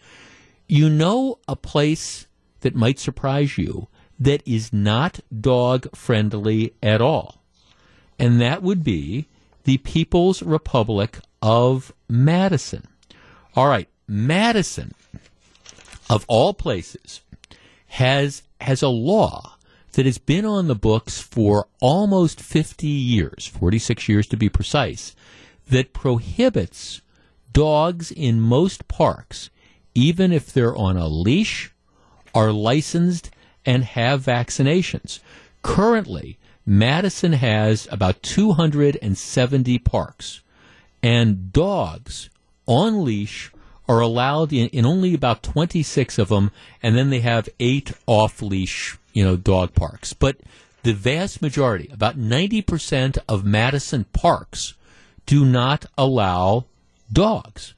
You know a place that might surprise you that is not dog friendly at all. And that would be the People's Republic of Madison. All right, Madison, of all places, has has a law that has been on the books for almost 50 years, 46 years to be precise, that prohibits dogs in most parks, even if they're on a leash, are licensed, and have vaccinations. Currently, Madison has about 270 parks, and dogs on leash are allowed in, in only about 26 of them, and then they have eight off leash, you know, dog parks. But the vast majority, about 90% of Madison parks, do not allow dogs.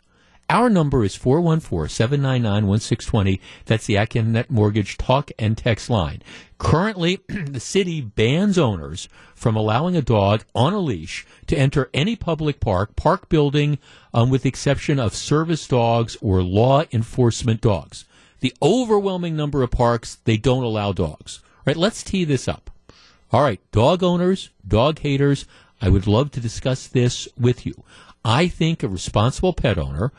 Our number is 414-799-1620. That's the AccuNet Mortgage talk and text line. Currently, (clears throat) the city bans owners from allowing a dog on a leash to enter any public park, park building, um, with the exception of service dogs or law enforcement dogs. The overwhelming number of parks, they don't allow dogs. Right, let's tee this up. All right, dog owners, dog haters, I would love to discuss this with you. I think a responsible pet owner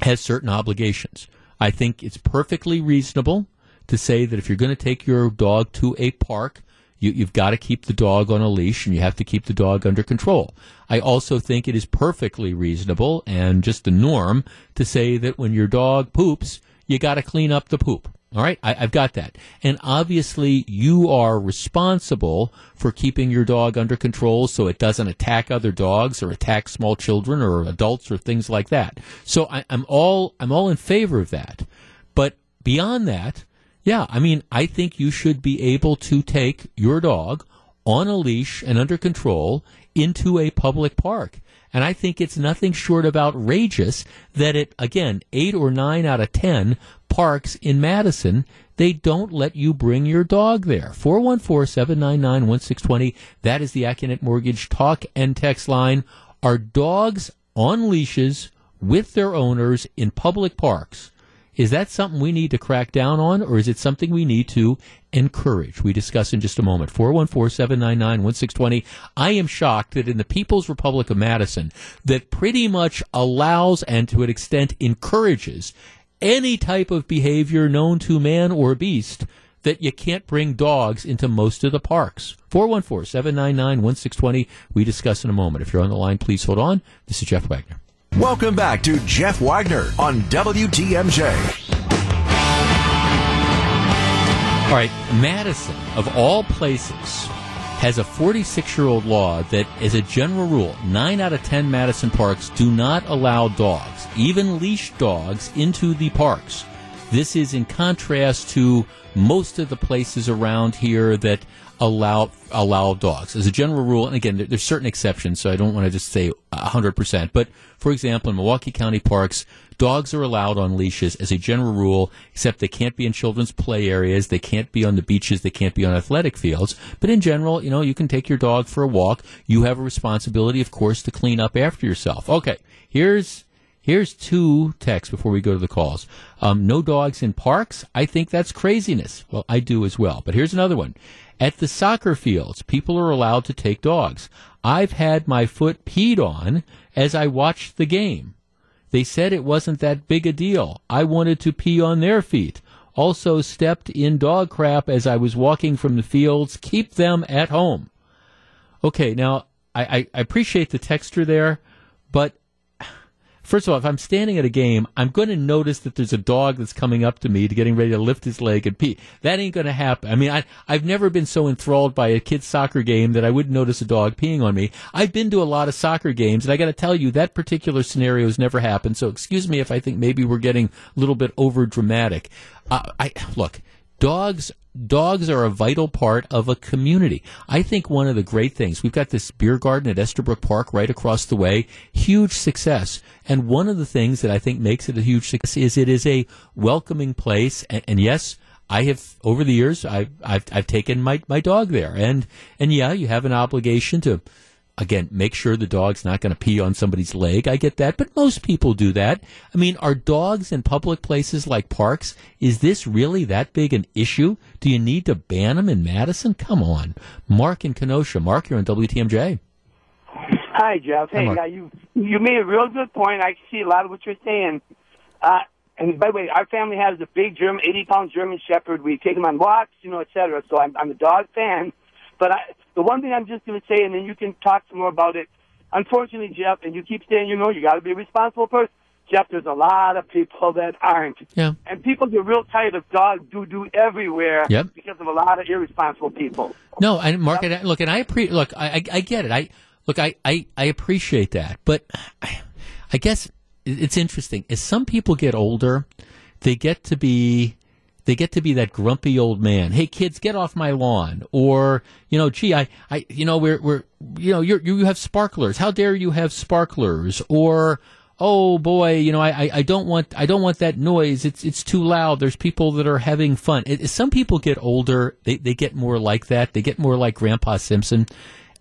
has certain obligations. I think it's perfectly reasonable to say that if you're going to take your dog to a park, you, you've got to keep the dog on a leash and you have to keep the dog under control. I also think it is perfectly reasonable and just the norm to say that when your dog poops, you got to clean up the poop. All right, I, I've got that. And obviously, you are responsible for keeping your dog under control so it doesn't attack other dogs or attack small children or adults or things like that. So I, I'm all I'm all in favor of that. But beyond that, yeah, I mean, I think you should be able to take your dog on a leash and under control into a public park. And I think it's nothing short of outrageous that it, again, eight or nine out of ten parks in Madison, they don't let you bring your dog there. 414-799-1620. That is the AccuNet Mortgage talk and text line. Are dogs on leashes with their owners in public parks? Is that something we need to crack down on, or is it something we need to encourage? We discuss in just a moment. 414-799-1620. I am shocked that in the People's Republic of Madison, that pretty much allows and to an extent encourages any type of behavior known to man or beast that you can't bring dogs into most of the parks. 414-799-1620. We discuss in a moment. If you're on the line, please hold on. This is Jeff Wagner.
Welcome back to Jeff Wagner on WTMJ.
All right, Madison, of all places, has a 46 year old law that, as a general rule, 9 out of 10 Madison parks do not allow dogs, even leash dogs, into the parks. This is in contrast to most of the places around here that allow allow dogs. As a general rule, and again, there, there's certain exceptions, so I don't want to just say 100%. But for example, in Milwaukee County parks, dogs are allowed on leashes as a general rule, except they can't be in children's play areas, they can't be on the beaches, they can't be on athletic fields. But in general, you know, you can take your dog for a walk. You have a responsibility, of course, to clean up after yourself. Okay, here's Here's two texts before we go to the calls. Um, no dogs in parks. I think that's craziness. Well, I do as well. But here's another one. At the soccer fields, people are allowed to take dogs. I've had my foot peed on as I watched the game. They said it wasn't that big a deal. I wanted to pee on their feet. Also stepped in dog crap as I was walking from the fields. Keep them at home. Okay, now I, I, appreciate the texture there, but first of all, if I'm standing at a game, I'm going to notice that there's a dog that's coming up to me to getting ready to lift his leg and pee. That ain't going to happen. I mean, I, I've never been so enthralled by a kid's soccer game that I wouldn't notice a dog peeing on me. I've been to a lot of soccer games, and I got to tell you, that particular scenario has never happened. So excuse me if I think maybe we're getting a little bit over dramatic. Uh, I look, dogs dogs are a vital part of a community. I think one of the great things, we've got this beer garden at Estabrook Park right across the way, huge success. And one of the things that I think makes it a huge success is it is a welcoming place. And, and yes, I have over the years I've, I've I've taken my my dog there, and and yeah, you have an obligation to again, make sure the dog's not going to pee on somebody's leg. I get that, but most people do that. I mean, are dogs in public places like parks? Is this really that big an issue? Do you need to ban them in Madison? Come on. Mark in Kenosha. Mark, you're on WTMJ.
Hi, Jeff. Hey, now you you made a real good point. I see a lot of what you're saying. Uh, and by the way, our family has a big German, 80 pound German Shepherd. We take him on walks, you know, et cetera. So I'm, I'm a dog fan. But I, the one thing I'm just going to say, and then you can talk some more about it. Unfortunately, Jeff, and you keep saying, you know, you got to be a responsible person. Jeff, there's a lot of people that aren't.
Yeah.
And people get real tired of dog doo doo everywhere
Yep.
because of a lot of irresponsible people.
No, and Mark, and I, look, and I appreciate. Look, I, I, I get it. I look, I, I, I appreciate that, but I, I guess it's interesting. As some people get older, they get to be. They get to be that grumpy old man. Hey kids, get off my lawn. Or, you know, gee, I, I, you know, we're, we're, you know, you're, you have sparklers. How dare you have sparklers? Or, oh boy, you know, I, I, I don't want, I don't want that noise. It's, it's too loud. There's people that are having fun. It, some people get older, they, they get more like that. They get more like Grandpa Simpson.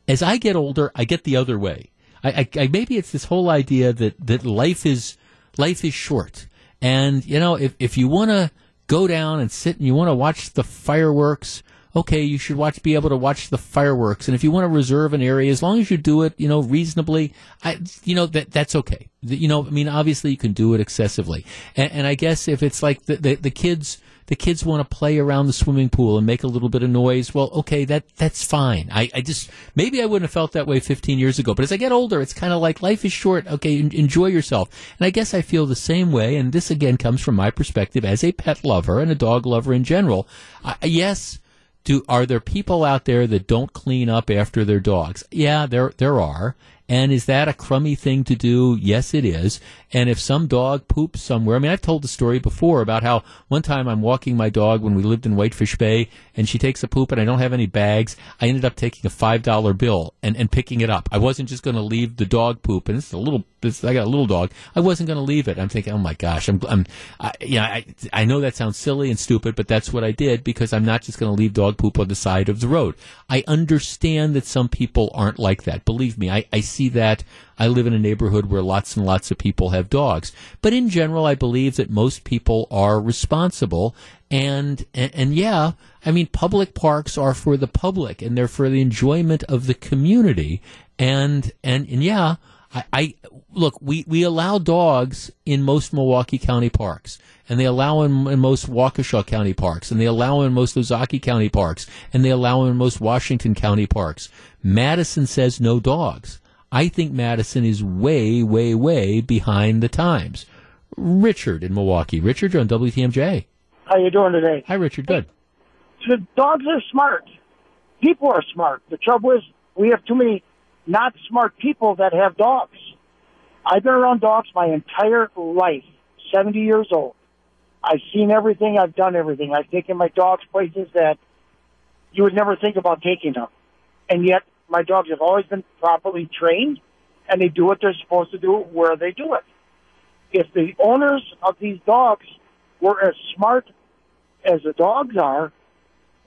As I get older, I get the other way. I, I, I maybe it's this whole idea that, that life is, life is short. And, you know, if, if you want to go down and sit and you want to watch the fireworks, okay, you should watch, be able to watch the fireworks. And if you want to reserve an area, as long as you do it, you know, reasonably, I, you know, that, that's okay. You know, I mean, obviously you can do it excessively. And, and I guess if it's like the, the, the kids, the kids want to play around the swimming pool and make a little bit of noise. Well, okay, that that's fine. I, I just maybe I wouldn't have felt that way 15 years ago. But as I get older, it's kind of like life is short. Okay, en- enjoy yourself. And I guess I feel the same way. And this again comes from my perspective as a pet lover and a dog lover in general. I, yes. Do are there people out there that don't clean up after their dogs? Yeah, there there are. And is that a crummy thing to do? Yes, it is. And if some dog poops somewhere, I mean, I've told the story before about how one time I'm walking my dog when we lived in Whitefish Bay, and she takes a poop, and I don't have any bags. I ended up taking a five dollar bill and, and picking it up. I wasn't just going to leave the dog poop, and it's a little. It's, I got a little dog. I wasn't going to leave it. I'm thinking, oh my gosh, I'm, I'm, I, you know, I, I know that sounds silly and stupid, but that's what I did because I'm not just going to leave dog poop on the side of the road. I understand that some people aren't like that. Believe me, I, I see that. I live in a neighborhood where lots and lots of people have dogs. But in general, I believe that most people are responsible. And, and, and yeah, I mean, public parks are for the public and they're for the enjoyment of the community. And, and, and yeah, I, I look, we, we allow dogs in most Milwaukee County parks, and they allow in most Waukesha County parks, and they allow in most Ozaukee County parks, and they allow in most Washington County parks. Madison says no dogs. I think Madison is way, way, way behind the times. Richard in Milwaukee. Richard, on WTMJ.
How you doing today?
Hi, Richard. Good.
The dogs are smart. People are smart. The trouble is, we have too many not smart people that have dogs. I've been around dogs my entire life, 70 years old. I've seen everything. I've done everything. I've taken my dogs places that you would never think about taking them. And yet, my dogs have always been properly trained, and they do what they're supposed to do where they do it. If the owners of these dogs were as smart as the dogs are,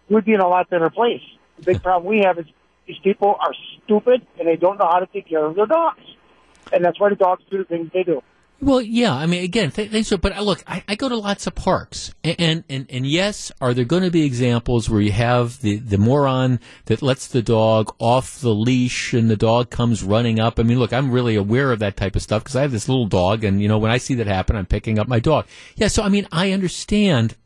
we'd be in a lot better place. The big problem we have is these people are stupid and they don't know how to take care of their dogs. And that's why the dogs do the things they do.
Well, yeah. I mean, again, th- thanks. For, but uh, look, I, I go to lots of parks, and and and, and yes, are there going to be examples where you have the the moron that lets the dog off the leash and the dog comes running up? I mean, look, I'm really aware of that type of stuff because I have this little dog, and you know, when I see that happen, I'm picking up my dog. Yeah. So I mean, I understand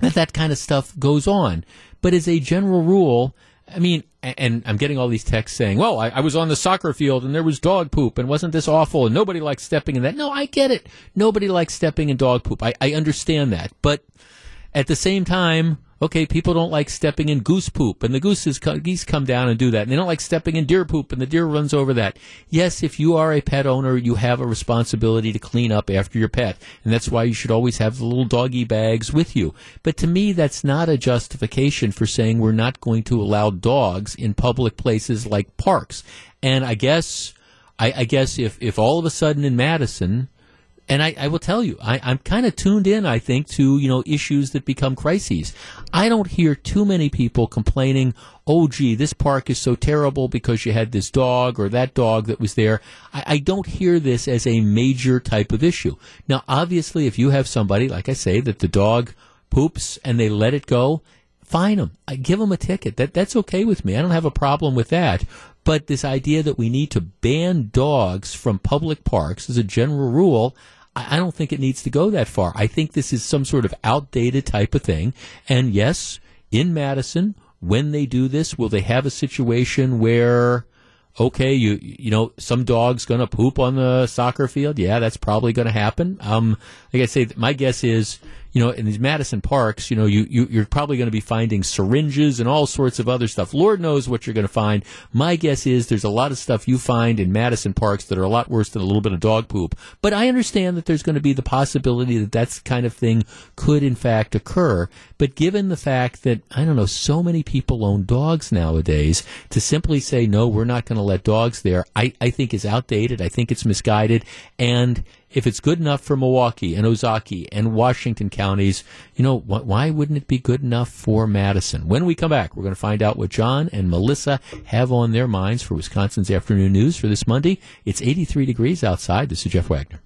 that that kind of stuff goes on, but as a general rule. I mean, and I'm getting all these texts saying, well, I, I was on the soccer field and there was dog poop and wasn't this awful and nobody likes stepping in that. No, I get it. Nobody likes stepping in dog poop. I, I understand that. But at the same time, okay, people don't like stepping in goose poop and the gooses, geese come down and do that. And they don't like stepping in deer poop and the deer runs over that. Yes, if you are a pet owner, you have a responsibility to clean up after your pet. And that's why you should always have the little doggy bags with you. But to me, that's not a justification for saying we're not going to allow dogs in public places like parks. And I guess, I, I guess if, if all of a sudden in Madison, and I, I will tell you, I, I'm kind of tuned in, I think, to, you know, issues that become crises. I don't hear too many people complaining, oh, gee, this park is so terrible because you had this dog or that dog that was there. I, I don't hear this as a major type of issue. Now, obviously, if you have somebody, like I say, that the dog poops and they let it go, fine them. I give them a ticket. That that's okay with me. I don't have a problem with that. But this idea that we need to ban dogs from public parks as a general rule, I, don't think it needs to go that far. I think this is some sort of outdated type of thing. And yes, in Madison, when they do this, will they have a situation where okay, you you know, some dog's going to poop on the soccer field. Yeah, that's probably going to happen. Um, like I say, my guess is, you know, in these Madison parks, you know, you, you you're probably going to be finding syringes and all sorts of other stuff. Lord knows what you're going to find. My guess is there's a lot of stuff you find in Madison parks that are a lot worse than a little bit of dog poop. But I understand that there's going to be the possibility that that kind of thing could in fact occur. But given the fact that I don't know, so many people own dogs nowadays, to simply say no, we're not going to let dogs there, I, I think is outdated. I think it's misguided. And if it's good enough for Milwaukee and Ozaukee and Washington counties, you know, wh- why wouldn't it be good enough for Madison? When we come back, we're going to find out what John and Melissa have on their minds for Wisconsin's afternoon news for this Monday. It's 83 degrees outside. This is Jeff Wagner.